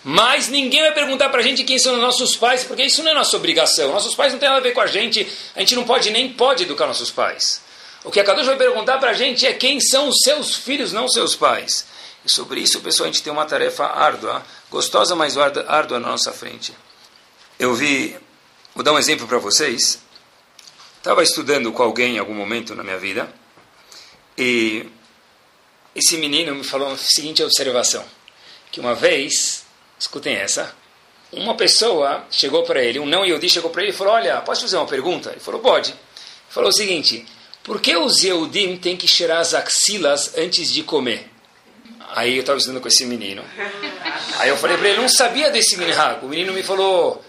Speaker 3: Mas ninguém vai perguntar para a gente quem são os nossos pais, porque isso não é nossa obrigação. Nossos pais não têm nada a ver com a gente, a gente não pode nem pode educar nossos pais. O que a Kadosh vai perguntar para a gente é quem são os seus filhos, não os seus pais. E sobre isso, pessoal, a gente tem uma tarefa árdua, gostosa, mas árdua na nossa frente. Eu vi Vou dar um exemplo para vocês. Estava estudando com alguém em algum momento na minha vida e esse menino me falou a seguinte observação: que uma vez, escutem essa, uma pessoa chegou para ele, um não Yehudi chegou para ele e falou: Olha, posso fazer uma pergunta? Ele falou: Pode. Ele falou o seguinte: Por que os Yehudim têm que cheirar as axilas antes de comer? Aí eu estava estudando com esse menino. Aí eu falei para ele: Não sabia desse menino. O menino me falou: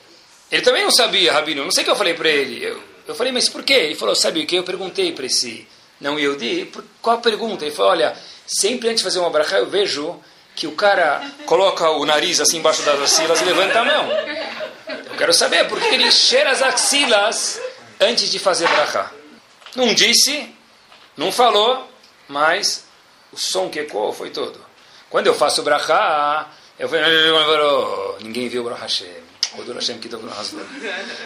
Speaker 3: ele também não sabia, Rabino. Não sei o que eu falei para ele. Eu, eu falei, mas por quê? Ele falou, sabe o que? Eu perguntei para esse não Yehudi, qual a pergunta? Ele falou, olha, sempre antes de fazer uma brachá eu vejo que o cara coloca o nariz assim embaixo das axilas e levanta a mão. Eu quero saber por que ele cheira as axilas antes de fazer brachá. Não disse, não falou, mas o som que ecoou foi todo. Quando eu faço brachá, eu falei, ninguém viu o brachá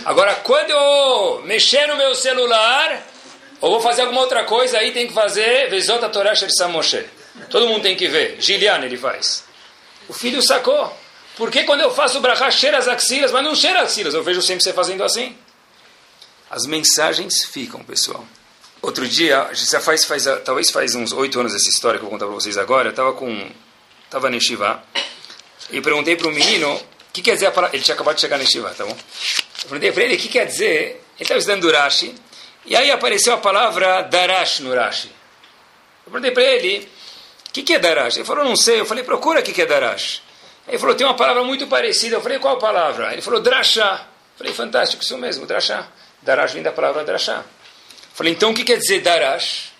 Speaker 3: Agora, quando eu mexer no meu celular, ou vou fazer alguma outra coisa, aí tem que fazer Vezota Torah Sher Moshe. Todo mundo tem que ver. Gilian ele faz. O filho sacou. Por que quando eu faço o brachá cheira as axilas, mas não cheira as axilas? Eu vejo sempre você fazendo assim. As mensagens ficam, pessoal. Outro dia, já faz, faz, talvez faz uns oito anos essa história que eu vou contar para vocês agora. Eu estava com, estava no Shiva e perguntei para o menino que quer dizer a palavra? Ele tinha acabado de chegar na Shiva, tá bom? Eu perguntei para ele o que quer dizer. Ele estava estudando Rashi. E aí apareceu a palavra Darash no Rashi. Eu perguntei para ele o que, que é Darash. Ele falou, não sei. Eu falei, procura o que, que é Darash. Ele falou, tem uma palavra muito parecida. Eu falei, qual palavra? Ele falou, Drashá. Eu falei, fantástico, isso mesmo, Drashá. Darash vem da palavra Drashá. Eu falei, então o que quer dizer Darash?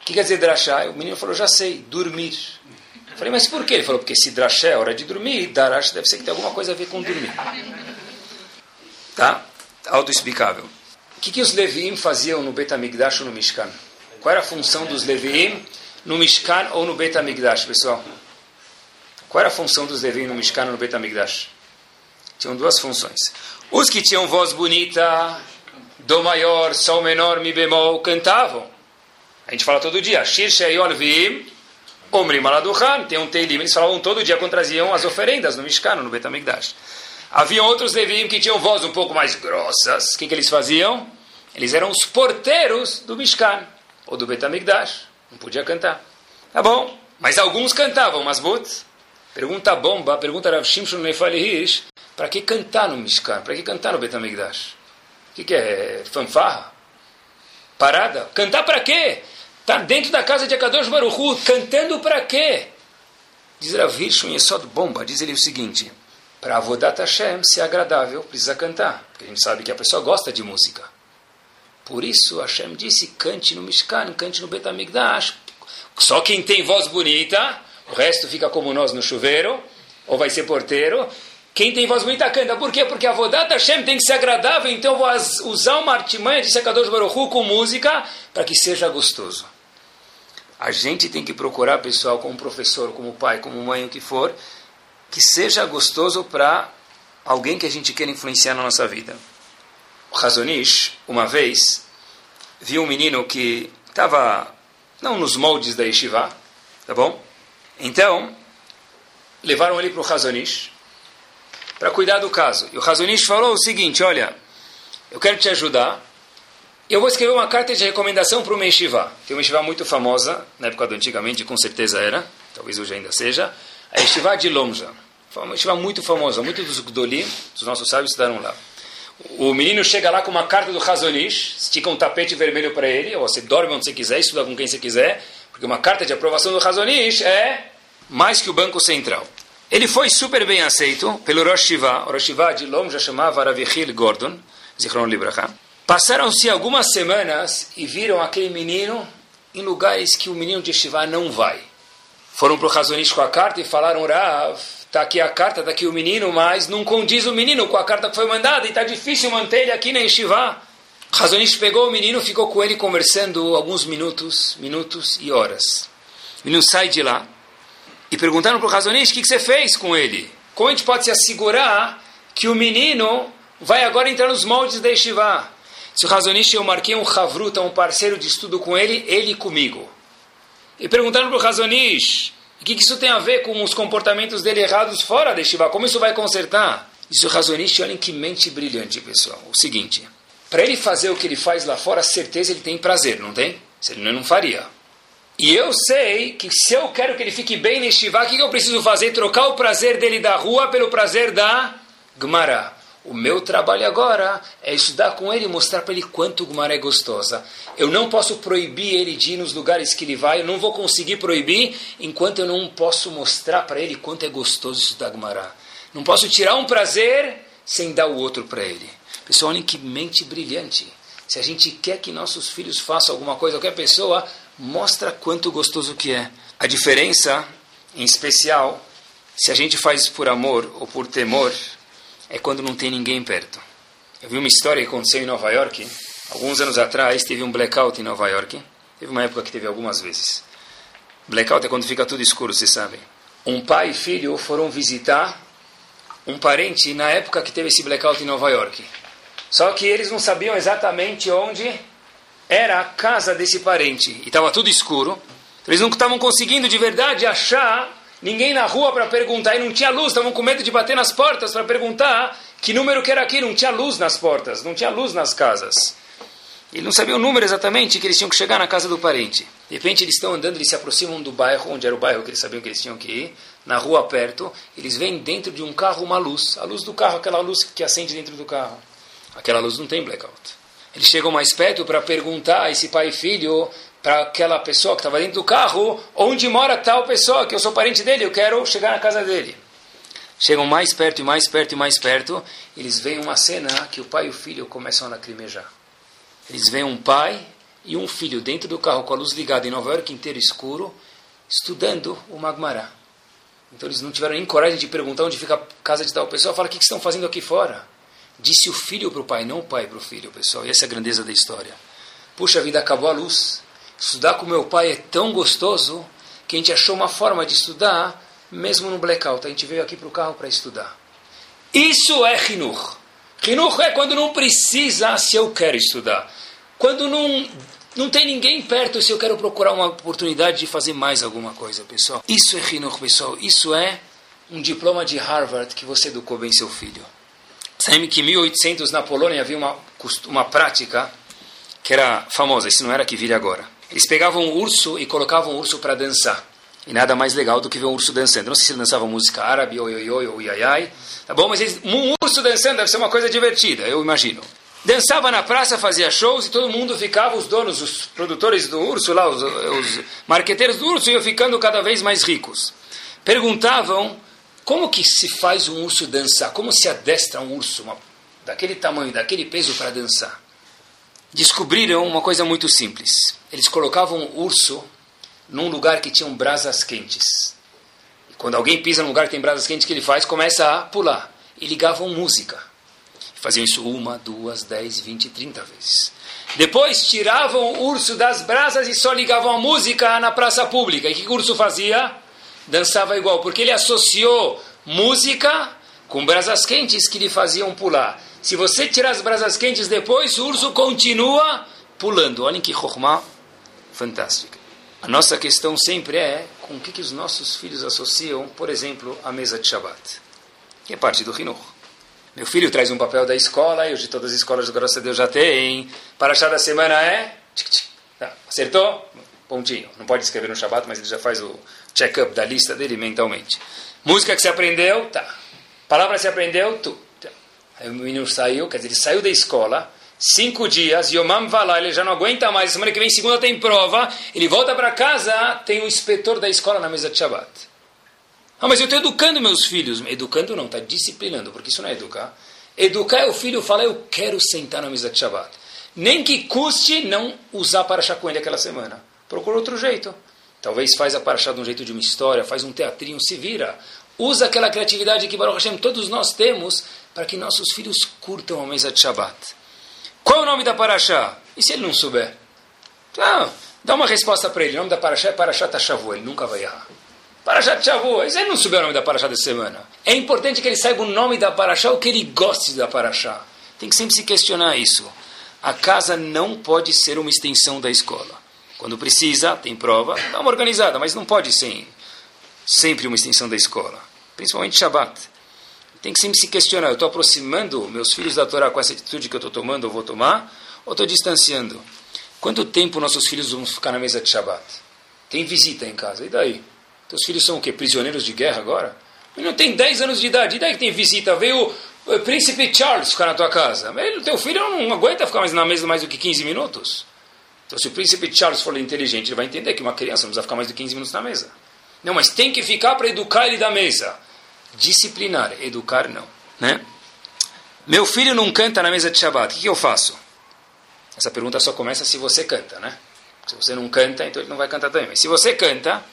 Speaker 3: O que quer dizer Drashá? O menino falou, já sei, dormir. Falei, mas por quê? Ele falou, porque se drashé é hora de dormir, darash deve ser que tem alguma coisa a ver com dormir. Tá? Autoexplicável. O que, que os Leviim faziam no Betamigdash ou no Mishkan? Qual era a função dos Leviim no Mishkan ou no Betamigdash, pessoal? Qual era a função dos Leviim no Mishkan ou no Betamigdash? Tinham duas funções. Os que tinham voz bonita, do maior, sol menor, mi bemol, cantavam. A gente fala todo dia, Shir Sheyol Vim, Omrim Maladuhan, tem um Teilim, eles falavam todo dia quando traziam as oferendas no Mishkan, no Betamigdash. Havia outros Leviim que tinham voz um pouco mais grossas. O que, que eles faziam? Eles eram os porteiros do Mishkan, ou do Betamigdash. Não podia cantar. Tá bom, mas alguns cantavam, mas putz, pergunta bomba, pergunta Rav Shimshon Nefali para que cantar no Mishkan? Para que cantar no Betamigdash? O que, que é? Fanfarra? Parada? Cantar para quê? Está dentro da casa de Akadosh Baruchu, cantando para quê? Diz Rav um Yesod bomba, diz ele o seguinte, para Avodat Hashem ser agradável, precisa cantar, porque a gente sabe que a pessoa gosta de música. Por isso Hashem disse, cante no Mishkan, cante no Betamigdash. Só quem tem voz bonita, o resto fica como nós no chuveiro, ou vai ser porteiro. Quem tem voz bonita canta. Por quê? Porque a Vodata Hashem tem que ser agradável, então eu vou usar uma artimanha de Sekadosh Baruchu com música para que seja gostoso. A gente tem que procurar, pessoal, como professor, como pai, como mãe, o que for, que seja gostoso para alguém que a gente queira influenciar na nossa vida. O Razonish, uma vez, viu um menino que estava não nos moldes da yeshiva, tá bom? Então, levaram ele para o Razonish para cuidar do caso. E o Razonish falou o seguinte, olha, eu quero te ajudar, eu vou escrever uma carta de recomendação para uma yeshiva. Tem uma yeshiva muito famosa, na época do antigamente, com certeza era, talvez hoje ainda seja, a Yeshiva de Lomja. Uma Yeshiva muito famosa, muitos dos Gdolim, dos nossos sábios, estudaram lá. O menino chega lá com uma carta do Razonish, estica um tapete vermelho para ele, ou você dorme onde você quiser, estuda com quem você quiser, porque uma carta de aprovação do Razonish é mais que o Banco Central. Ele foi super bem aceito pelo Rosh Shiva. O Rosh Shiva de Lom já chamava Ravichil Gordon, Zichron Libraha. Passaram-se algumas semanas e viram aquele menino em lugares que o menino de Shiva não vai. Foram para o Razonish com a carta e falaram, Rav, está aqui a carta, está aqui o menino, mas não condiz o menino com a carta que foi mandada e está difícil manter ele aqui na Yeshiva. Razonish pegou o menino, ficou com ele conversando alguns minutos, minutos e horas. O menino sai de lá e perguntaram para o Razonish o que, que você fez com ele. Como a gente pode se assegurar que o menino vai agora entrar nos moldes da Yeshiva? Se o Razonish, eu marquei um Havruta, um parceiro de estudo com ele, ele comigo. E perguntaram para o o que, isso tem a ver com os comportamentos dele errados fora da Shiva? Como isso vai consertar? Isso é Razonish, olhem que mente brilhante, pessoal. O seguinte, para ele fazer o que ele faz lá fora, certeza ele tem prazer, não tem? Se ele não faria. E eu sei que se eu quero que ele fique bem neste o que, eu preciso fazer? Trocar o prazer dele da rua pelo prazer da Gemara. O meu trabalho agora é estudar com ele e mostrar para ele quanto Gumara é gostosa. Eu não posso proibir ele de ir nos lugares que ele vai, eu não vou conseguir proibir enquanto eu não posso mostrar para ele quanto é gostoso estudar Gumara. Não posso tirar um prazer sem dar o outro para ele. Pessoal, olhem que mente brilhante. Se a gente quer que nossos filhos façam alguma coisa, qualquer pessoa, mostra quanto gostoso que é. A diferença, em especial, se a gente faz por amor ou por temor, é quando não tem ninguém perto. Eu vi uma história que aconteceu em Nova York. Alguns anos atrás teve um blackout em Nova York. Teve uma época que teve algumas vezes. Blackout é quando fica tudo escuro, vocês sabem. Um pai e filho foram visitar um parente na época que teve esse blackout em Nova York. Só que eles não sabiam exatamente onde era a casa desse parente. E estava tudo escuro. Eles não estavam conseguindo de verdade achar ninguém na rua para perguntar, e não tinha luz, estavam com medo de bater nas portas para perguntar que número que era aqui, não tinha luz nas portas, não tinha luz nas casas. Ele não sabia o número exatamente que eles tinham que chegar na casa do parente. De repente eles estão andando, eles se aproximam do bairro, onde era o bairro que eles sabiam que eles tinham que ir, na rua perto, eles veem dentro de um carro uma luz, a luz do carro, aquela luz que acende dentro do carro. Aquela luz não tem blackout. Eles chegam mais perto para perguntar a esse pai e filho para aquela pessoa que estava dentro do carro, onde mora tal pessoa, que eu sou parente dele, eu quero chegar na casa dele. Chegam mais perto e mais perto e mais perto, eles veem uma cena que o pai e o filho começam a lacrimejar. Eles veem um pai e um filho dentro do carro com a luz ligada em Nova York inteiro escuro, estudando o Magmará. Então eles não tiveram nem coragem de perguntar onde fica a casa de tal pessoa. Fala, o que, que estão fazendo aqui fora? Disse o filho para o pai, não o pai para o filho, pessoal. E essa é a grandeza da história. Puxa vida, acabou a luz. Estudar com meu pai é tão gostoso que a gente achou uma forma de estudar mesmo no blackout. A gente veio aqui para o carro para estudar. Isso é Hinur. Hinur é quando não precisa se eu quero estudar. Quando não, não tem ninguém perto se eu quero procurar uma oportunidade de fazer mais alguma coisa, pessoal. Isso é Hinur, pessoal. Isso é um diploma de Harvard que você educou bem seu filho. Sabe que em 1800 na Polônia havia uma, uma prática que era famosa, isso não era que vire agora. Eles pegavam um urso e colocavam o urso para dançar. E nada mais legal do que ver um urso dançando. Não sei se ele dançava música árabe, oi, oi, oi, oi, ai, ai. Tá bom? Mas eles, um urso dançando deve ser uma coisa divertida, eu imagino. Dançava na praça, fazia shows e todo mundo ficava, os donos, os produtores do urso lá, os, os marqueteiros do urso, iam ficando cada vez mais ricos. Perguntavam como que se faz um urso dançar, como se adestra um urso uma, daquele tamanho, daquele peso para dançar. Descobriram uma coisa muito simples. Eles colocavam o urso num lugar que tinha brasas quentes. E quando alguém pisa num lugar que tem brasas quentes, o que ele faz? Começa a pular. E ligavam música. Faziam isso uma, duas, dez, vinte, trinta vezes. Depois tiravam o urso das brasas e só ligavam a música na praça pública. E o que o urso fazia? Dançava igual, porque ele associou música com brasas quentes que lhe faziam pular. Se você tirar as brasas quentes depois, o urso continua pulando. Olhem que chokmah fantástica. A nossa questão sempre é com o que, que os nossos filhos associam, por exemplo, a mesa de Shabbat, que é parte do Hinuch. Meu filho traz um papel da escola, e hoje todas as escolas, graças a Deus, já têm. Para achar da semana é. Tá, acertou? Pontinho. Não pode escrever no Shabbat, mas ele já faz o check-up da lista dele mentalmente. Música que você aprendeu, tá. Palavra que você aprendeu, tu. Aí o menino saiu, quer dizer, ele saiu da escola, cinco dias, Yomam vai lá, ele já não aguenta mais, semana que vem, segunda, tem prova, ele volta para casa, tem o inspetor da escola na mesa de Shabbat. Ah, mas eu estou educando meus filhos. Educando não, está disciplinando, porque isso não é educar. Educar é o filho falar, eu quero sentar na mesa de Shabbat. Nem que custe não usar paraxá com ele aquela semana. Procura outro jeito. Talvez faz a paraxá de um jeito de uma história, faz um teatrinho, se vira. Usa aquela criatividade que Baruch Hashem todos nós temos para que nossos filhos curtam a mesa de Shabbat. Qual é o nome da paraxá? E se ele não souber? Ah, dá uma resposta para ele. O nome da paraxá é Paraxá Tashavu. Ele nunca vai errar. Parashat Shavuot. Isso ele não souber o nome da Parashá da semana. É importante que ele saiba o nome da Parashá, o que ele goste da Parashá. Tem que sempre se questionar isso. A casa não pode ser uma extensão da escola. Quando precisa, tem prova, dá uma organizada, mas não pode ser sempre uma extensão da escola. Principalmente Shabbat. Tem que sempre se questionar. Eu estou aproximando meus filhos da Torá com essa atitude que eu estou tomando, eu vou tomar, ou estou distanciando? Quanto tempo nossos filhos vão ficar na mesa de Shabbat? Tem visita em casa, e daí? Teus filhos são o quê? Prisioneiros de guerra agora? Ele não tem 10 anos de idade. E daí que tem visita? Veio o príncipe Charles ficar na tua casa. Ele, teu filho não aguenta ficar mais na mesa mais do que 15 minutos. Então, se o príncipe Charles for inteligente, ele vai entender que uma criança não precisa ficar mais do que 15 minutos na mesa. Não, mas tem que ficar para educar ele da mesa. Disciplinar, educar não. Né? Meu filho não canta na mesa de Shabbat, o que, eu faço? Essa pergunta só começa se você canta, né? Se você não canta, então ele não vai cantar também. Mas se você canta,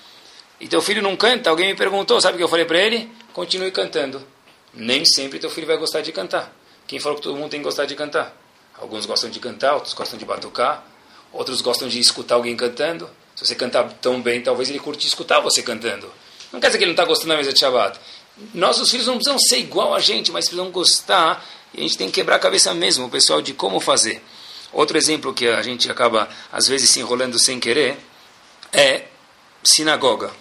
Speaker 3: e teu filho não canta, alguém me perguntou, sabe o que eu falei para ele? Continue cantando. Nem sempre teu filho vai gostar de cantar. Quem falou que todo mundo tem que gostar de cantar? Alguns gostam de cantar, outros gostam de batucar, outros gostam de escutar alguém cantando. Se você cantar tão bem, talvez ele curte escutar você cantando. Não quer dizer que ele não está gostando da mesa de Shabbat. Nossos filhos não precisam ser igual a gente, mas precisam gostar. E a gente tem que quebrar a cabeça mesmo, pessoal, de como fazer. Outro exemplo que a gente acaba, às vezes, se enrolando sem querer, é sinagoga.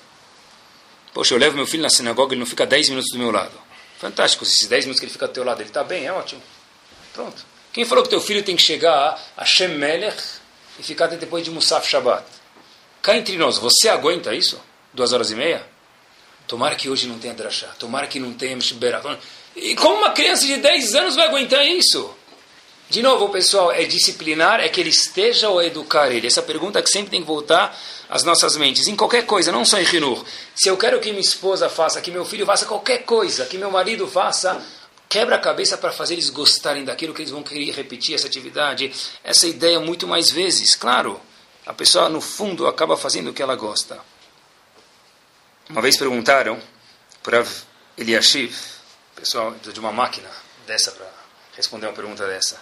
Speaker 3: Poxa, eu levo meu filho na sinagoga, ele não fica 10 minutos do meu lado. Fantástico, esses 10 minutos que ele fica do teu lado, ele está bem, é ótimo. Pronto. Quem falou que teu filho tem que chegar a Shem Melech e ficar até depois de Musaf Shabbat? Cá entre nós, você aguenta isso? Duas horas e meia? Tomara que hoje não tenha drachá. Tomara que não tenha Mishberat. E como uma criança de 10 anos vai aguentar isso? De novo, pessoal, é disciplinar, é que ele esteja ou educar ele? Essa pergunta que sempre tem que voltar às nossas mentes, em qualquer coisa, não só em Rinur. Se eu quero que minha esposa faça, que meu filho faça qualquer coisa, que meu marido faça, quebra a cabeça para fazer eles gostarem daquilo que eles vão querer repetir essa atividade, essa ideia muito mais vezes. Claro, a pessoa no fundo acaba fazendo o que ela gosta. Uma vez perguntaram para Eliashiv, pessoal de uma máquina dessa para responder uma pergunta dessa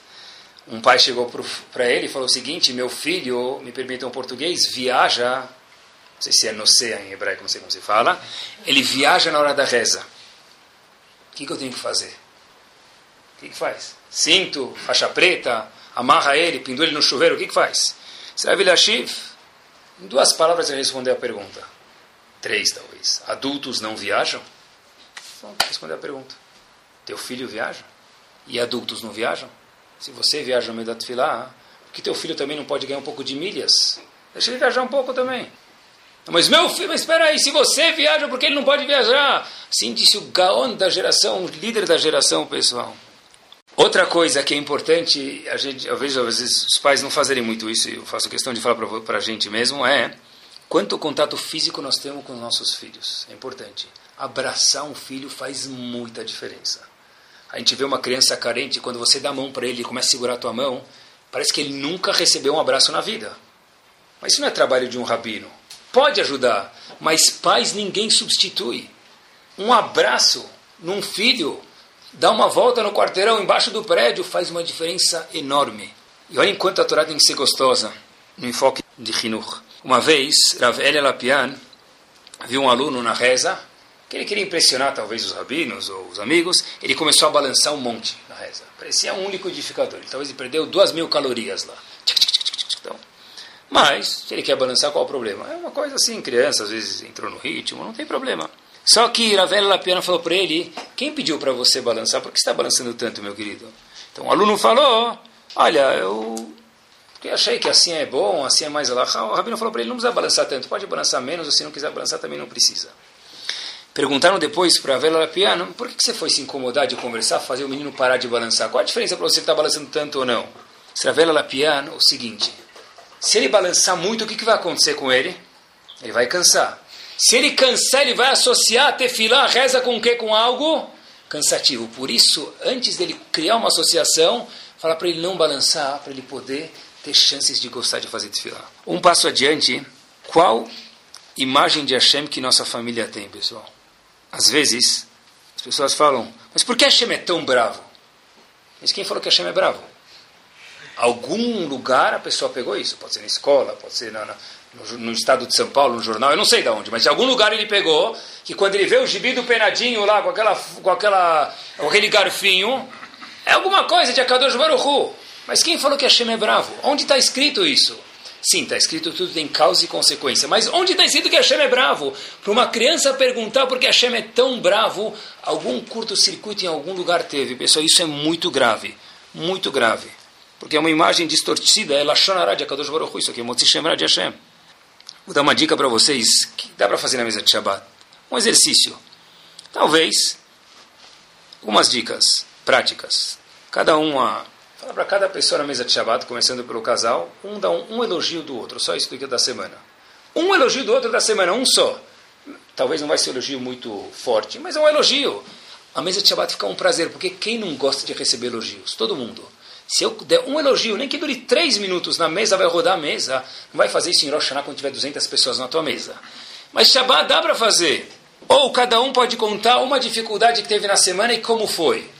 Speaker 3: um pai chegou para ele e falou o seguinte: Meu filho, me permitam um português, viaja, não sei se é nocea em hebraico, não sei como se fala, ele viaja na hora da reza. O que, que eu tenho que fazer? O que, que faz? Cinto, faixa preta, amarra ele, pendura ele no chuveiro, o que, que faz? Será Vilashiv? Em duas palavras ele respondeu a pergunta. Três, talvez. Adultos não viajam? Respondeu a pergunta. Teu filho viaja? E adultos não viajam? Se você viaja no meio da tefilá, que teu filho também não pode ganhar um pouco de milhas? Deixa ele viajar um pouco também. Mas meu filho, mas espera aí, se você viaja, por que ele não pode viajar? Assim disse o Gaon da geração, o líder da geração, pessoal. Outra coisa que é importante, a gente, eu vejo às vezes os pais não fazerem muito isso, eu faço questão de falar para a gente mesmo, é quanto contato físico nós temos com os nossos filhos. É importante. Abraçar um filho faz muita diferença. A gente vê uma criança carente, quando você dá a mão para ele e começa a segurar a tua mão, parece que ele nunca recebeu um abraço na vida. Mas isso não é trabalho de um rabino. Pode ajudar, mas pais ninguém substitui. Um abraço num filho, dar uma volta no quarteirão embaixo do prédio faz uma diferença enorme. E olha enquanto a Torá tem que ser gostosa, no enfoque de Hinur. Uma vez, Rav Elia Lapian viu um aluno na reza, que ele queria impressionar talvez os rabinos ou os amigos, ele começou a balançar um monte na reza. Parecia um liquidificador. Ele, talvez ele perdeu duas mil calorias lá. Então, mas, se ele quer balançar, qual o problema? É uma coisa assim, criança às vezes entrou no ritmo, não tem problema. Só que Ravela Lapiana falou para ele, quem pediu para você balançar? Por que você está balançando tanto, meu querido? Então o aluno falou, olha, eu achei que assim é bom, assim é mais lá. O rabino falou para ele, não precisa balançar tanto, pode balançar menos, ou se não quiser balançar também não precisa. Perguntaram depois para Ravela Lapiana, por que você foi se incomodar de conversar, fazer o menino parar de balançar? Qual a diferença para você estar tá balançando tanto ou não? Ravela Lapiana, o seguinte, se ele balançar muito, o que, que vai acontecer com ele? Ele vai cansar. Se ele cansar, ele vai associar tefilá, reza com o quê? Com algo cansativo. Por isso, antes dele criar uma associação, fala para ele não balançar, para ele poder ter chances de gostar de fazer tefilá. Um passo adiante, qual imagem de Hashem que nossa família tem, pessoal? Às vezes, as pessoas falam, mas por que Hashem é tão bravo? Mas quem falou que Hashem é bravo? algum lugar a pessoa pegou isso. Pode ser na escola, pode ser na, na, no, no, estado de São Paulo, no jornal, eu não sei de onde, mas de algum lugar ele pegou que quando ele vê o gibi do penadinho lá com, aquela, com, aquela, com aquele garfinho, é alguma coisa de Akadosh Baruchu. Mas quem falou que Hashem é bravo? Onde está escrito isso? Sim, está escrito tudo tem causa e consequência. Mas onde está escrito que Hashem é bravo? Para uma criança perguntar por que Hashem é tão bravo, algum curto-circuito em algum lugar teve. Pessoal, isso é muito grave. Muito grave porque é uma imagem distorcida, é Lashon Hara de Akadosh Baruch isso aqui é Motzi Shem de Hashem. Vou dar uma dica para vocês que dá para fazer na mesa de Shabbat. Um exercício. Talvez, algumas dicas práticas. Cada uma, fala para cada pessoa na mesa de Shabbat, começando pelo casal, um dá um, um elogio do outro, só isso da semana. Um elogio do outro da semana, um só. Talvez não vai ser um elogio muito forte, mas é um elogio. A mesa de Shabbat fica um prazer, porque quem não gosta de receber elogios? Todo mundo. Se eu der um elogio, nem que dure três minutos na mesa, vai rodar a mesa. Não vai fazer isso em Rosh quando tiver 200 pessoas na tua mesa. Mas Shabbat dá para fazer. Ou cada um pode contar uma dificuldade que teve na semana e como foi.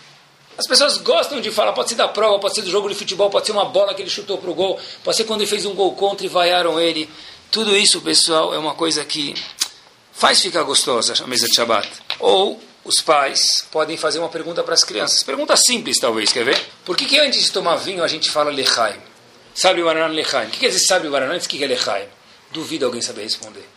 Speaker 3: As pessoas gostam de falar, pode ser da prova, pode ser do jogo de futebol, pode ser uma bola que ele chutou para o gol, pode ser quando ele fez um gol contra e vaiaram ele. Tudo isso, pessoal, é uma coisa que faz ficar gostosa a mesa de Shabbat. Ou os pais podem fazer uma pergunta para as crianças. Pergunta simples, talvez, quer ver? Por que, que antes de tomar vinho a gente fala lechaim? Sabe o bananá lechaim? O que quer dizer sabe o bananá? O que é lechaim? Duvido alguém saber responder.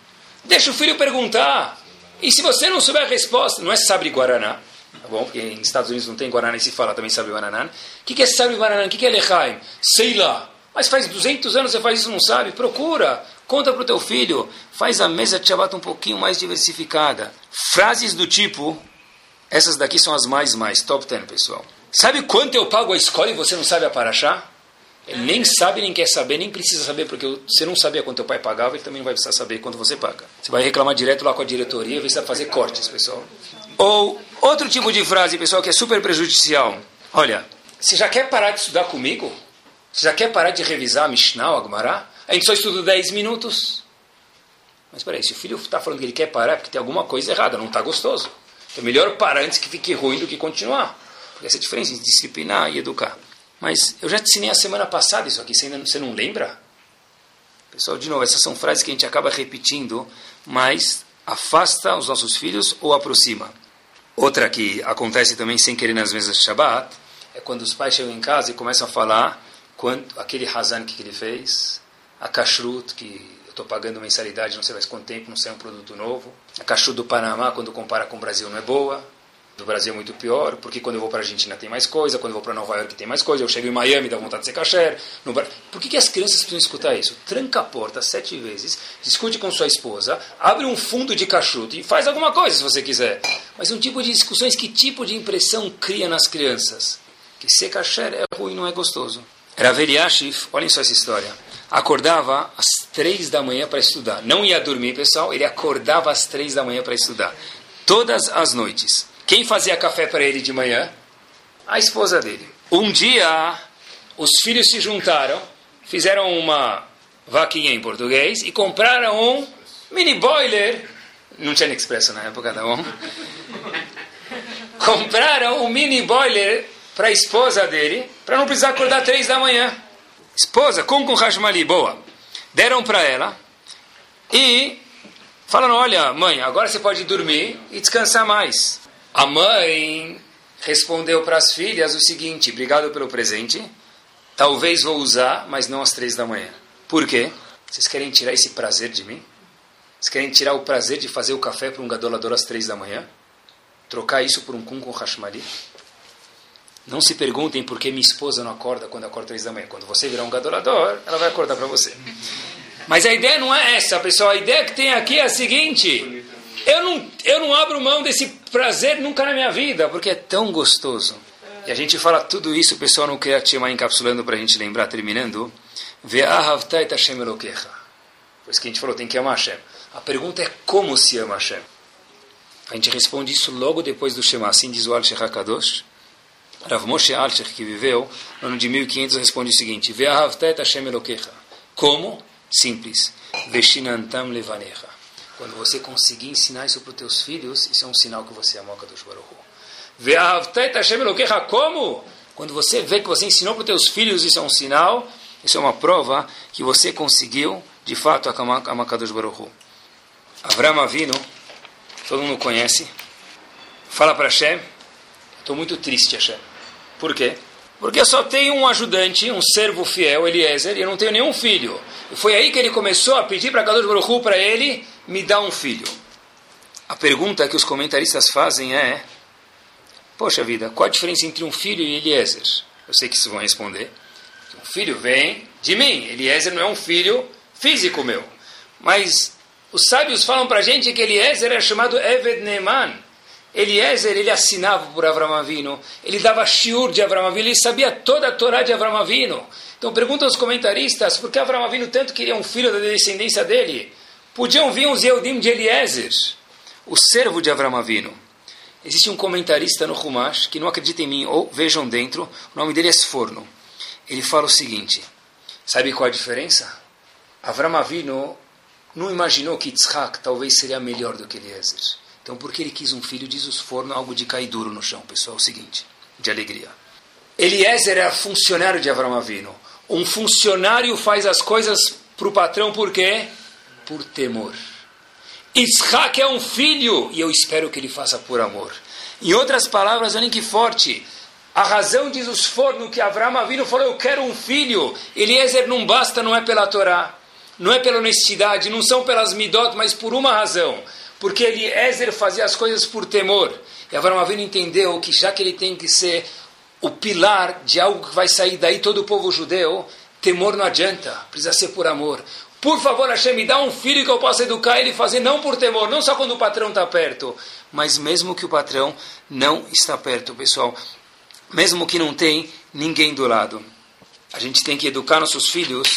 Speaker 3: Deixa o filho perguntar. E se você não souber a resposta, não é sabe guaraná, tá bom? Porque em Estados Unidos não tem guaraná e se fala também sabe guaraná. O que, que é sabe guaraná? O que, que é lechaim? Sei lá. Mas faz 200 anos você faz isso não sabe? Procura. Conta para o teu filho. Faz a mesa de Shabbat um pouquinho mais diversificada. Frases do tipo essas daqui são as mais, mais, top 10, pessoal. Sabe quanto eu pago a escola e você não sabe a paraxá? Nem sabe, nem quer saber, nem precisa saber, porque você não sabia quanto teu pai pagava, ele também não vai precisar saber quanto você paga. Você vai reclamar direto lá com a diretoria, ver se vai fazer cortes, pessoal. Ou outro tipo de frase, pessoal, que é super prejudicial. Olha, você já quer parar de estudar comigo? Você já quer parar de revisar a Mishnah, a Gemara? A gente só estuda 10 minutos. Mas peraí, se o filho está falando que ele quer parar, é porque tem alguma coisa errada, não está gostoso. É melhor parar antes que fique ruim do que continuar. Porque essa é a diferença entre disciplinar e educar. Mas eu já te ensinei a semana passada isso aqui, você, ainda, você não lembra? Pessoal, de novo, essas são frases que a gente acaba repetindo, mas afasta os nossos filhos ou aproxima. Outra que acontece também sem querer nas mesas de Shabbat é quando os pais chegam em casa e começam a falar quanto, aquele Hazan que ele fez, a kashrut que estou pagando mensalidade não sei mais quanto tempo, não sai um produto novo. A cachorro do Panamá, quando compara com o Brasil, não é boa. No Brasil é muito pior, porque quando eu vou para a Argentina tem mais coisa, quando eu vou para Nova York tem mais coisa, eu chego em Miami dá vontade de ser kasher. No... Por que, que as crianças precisam escutar isso? Tranca a porta sete vezes, discute com sua esposa, abre um fundo de cachuto e faz alguma coisa se você quiser. Mas um tipo de discussões, que tipo de impressão cria nas crianças? Que ser kasher é ruim, não é gostoso. Era Veriashif, olhem só essa história. Acordava às três da manhã para estudar. Não ia dormir, pessoal, ele acordava às três da manhã para estudar. Todas as noites. Quem fazia café para ele de manhã? A esposa dele. Um dia, os filhos se juntaram, fizeram uma vaquinha em português e compraram um mini boiler. Não tinha expresso na época, tá bom? (laughs) compraram um mini boiler para a esposa dele, para não precisar acordar três da manhã. Esposa, com com Hashmali, boa. Deram para ela e falaram: Olha, mãe, agora você pode dormir e descansar mais. A mãe respondeu para as filhas o seguinte: Obrigado pelo presente. Talvez vou usar, mas não às três da manhã. Por quê? Vocês querem tirar esse prazer de mim? Vocês querem tirar o prazer de fazer o café para um gadolador às três da manhã? Trocar isso por um cum com hashmali? Não se perguntem por que minha esposa não acorda quando acorda três da manhã. Quando você virar um gadolador, ela vai acordar para você. (laughs) Mas a ideia não é essa, pessoal. A ideia que tem aqui é a seguinte: eu não, eu não abro mão desse prazer nunca na minha vida, porque é tão gostoso. E a gente fala tudo isso, o pessoal no Kriyat encapsulando para a gente lembrar, terminando. Por isso que a gente falou, tem que amar Hashem. A pergunta é como se ama Hashem. A gente responde isso logo depois do Shema. Assim diz o Al-Sheikh HaKadosh. Rav Moshe Alcher, que viveu no ano de 1500, responde o seguinte: Ve'ahavtet Hashem. Como? Simples. Veshinantam levanecha. Quando você conseguir ensinar isso para os teus filhos, isso é um sinal que você ama a Kadosh Baruch Ve'ahavtet Hashem Elokecha. Como? Quando você vê que você ensinou para os teus filhos, isso é um sinal, isso é uma prova que você conseguiu, de fato, a Kadosh Baruch Avram Avinu, todo mundo conhece, fala para Hashem, estou muito triste, Hashem. Por quê? Porque eu só tenho um ajudante, um servo fiel, Eliezer, e eu não tenho nenhum filho. E foi aí que ele começou a pedir para Kadosh Baruch para ele me dar um filho. A pergunta que os comentaristas fazem é: Poxa vida, qual a diferença entre um filho e Eliezer? Eu sei que vocês vão responder. Um filho vem de mim. Eliezer não é um filho físico meu. Mas os sábios falam para a gente que Eliezer é chamado Eved Neeman Eliezer, ele assinava por Avram Avinu, ele dava shiur de Avram Avinu, ele sabia toda a Torá de Avram Avinu. Então pergunta aos comentaristas, por que Avram Avinu tanto queria um filho da descendência dele? Podiam vir os Yehudim de Eliezer, o servo de Avram Avinu. Existe um comentarista no Humash, que não acredita em mim, ou vejam dentro, o nome dele é Sforno. Ele fala o seguinte, sabe qual a diferença? Avram Avinu não imaginou que Yitzhak talvez seria melhor do que Eliezer. Então, porque ele quis um filho, diz os forno algo de cair duro no chão, pessoal, é o seguinte, de alegria. Eliezer era funcionário de Avram Avino. Um funcionário faz as coisas para o patrão por quê? Por temor. Isaac é um filho e eu espero que ele faça por amor. Em outras palavras, olhem que forte. A razão, diz os forno, que Avram Avino falou, eu quero um filho. Eliezer não basta, não é pela Torá, não é pela honestidade, não são pelas midot, mas por uma razão porque Eliezer fazia as coisas por temor. E Avram Avinu entendeu que já que ele tem que ser o pilar de algo que vai sair daí todo o povo judeu, temor não adianta, precisa ser por amor. Por favor, Hashem, me dá um filho que eu possa educar ele e fazer não por temor, não só quando o patrão está perto, mas mesmo que o patrão não está perto, pessoal. Mesmo que não tem ninguém do lado. A gente tem que educar nossos filhos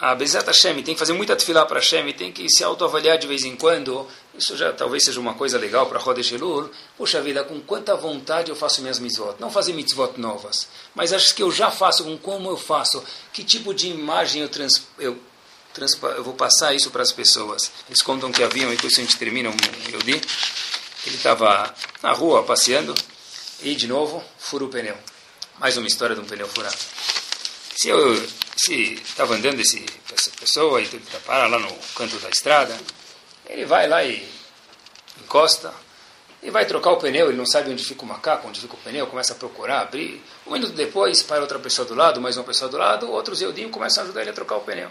Speaker 3: a Bezat Hashem, tem que fazer muita tefilá para Hashem, tem que se autoavaliar de vez em quando. Isso já talvez seja uma coisa legal para Rodesh Elul. Puxa vida, com quanta vontade eu faço minhas mitzvot. Não fazer mitzvot novas, mas acho que eu já faço com como eu faço. Que tipo de imagem eu, trans, eu, eu vou passar isso para as pessoas. Eles contam que haviam, e depois a gente termina um Yodi, ele estava na rua passeando e de novo fura o pneu. Mais uma história de um pneu furado. Se eu se estava andando esse, essa pessoa e ele para lá no canto da estrada, ele vai lá e encosta e vai trocar o pneu, ele não sabe onde fica o macaco, onde fica o pneu, começa a procurar, abrir. Um minuto depois, para outra pessoa do lado, mais uma pessoa do lado, outros eudinhos começam a ajudar ele a trocar o pneu.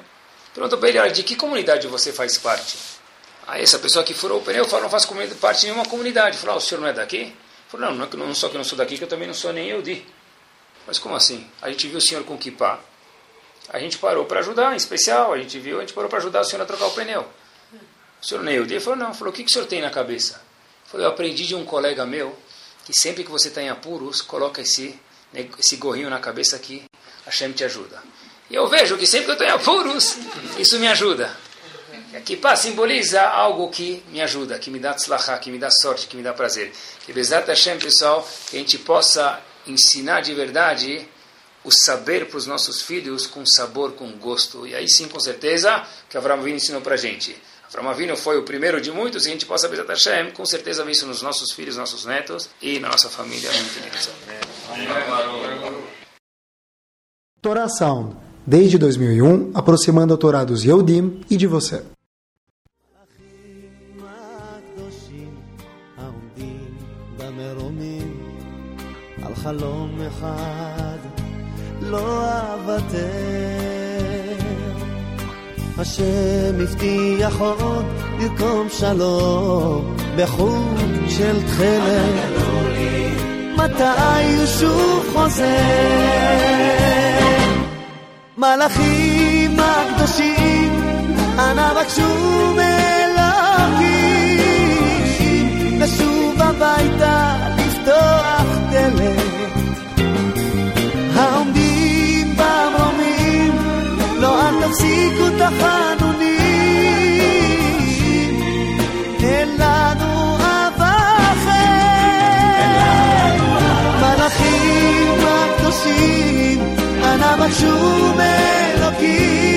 Speaker 3: Perguntou para ele, de que comunidade você faz parte? Aí essa pessoa que furou o pneu falou, não faço parte de nenhuma comunidade. Falou, ah, o senhor não é daqui? Falou, não, não, é não só que eu não sou daqui, que eu também não sou nem Yehudi. Mas como assim? A gente viu o senhor com kippah. A gente parou para ajudar, em especial. A gente viu, a gente parou para ajudar o senhor a trocar o pneu. O senhor nem Yehudi? Ele falou, não. Falou, o que, que o senhor tem na cabeça? Falou, eu aprendi de um colega meu que sempre que você está em apuros, coloca esse, esse gorrinho na cabeça que Hashem te ajuda. Eu vejo que sempre que eu em apuros, isso me ajuda. Kippah simboliza algo que me ajuda, que me dá tzlachá, que me dá sorte, que me dá prazer. Que Bezat Hashem, pessoal, que a gente possa ensinar de verdade o saber para os nossos filhos com sabor, com gosto. E aí sim, com certeza, que Avram Avinu ensinou para a gente. Avram Avinu foi o primeiro de muitos e a gente possa, Bezat Hashem, com certeza ver isso nos nossos filhos, nossos netos e na nossa família.
Speaker 2: Sound, desde 2001, aproximando a Torá dos Yehudim e de você.
Speaker 1: על חלום אחד לא אוותר. השם הבטיח עוד לרקום שלום בחוט של תכלת. מתי הוא שוב חוזר? מלאכים הקדושים, אנא בקשו מאלוקים לשוב הביתה, לפתוח דלת. העומדים במרומים, לא אל תפסיקו את החנונים, i'm too made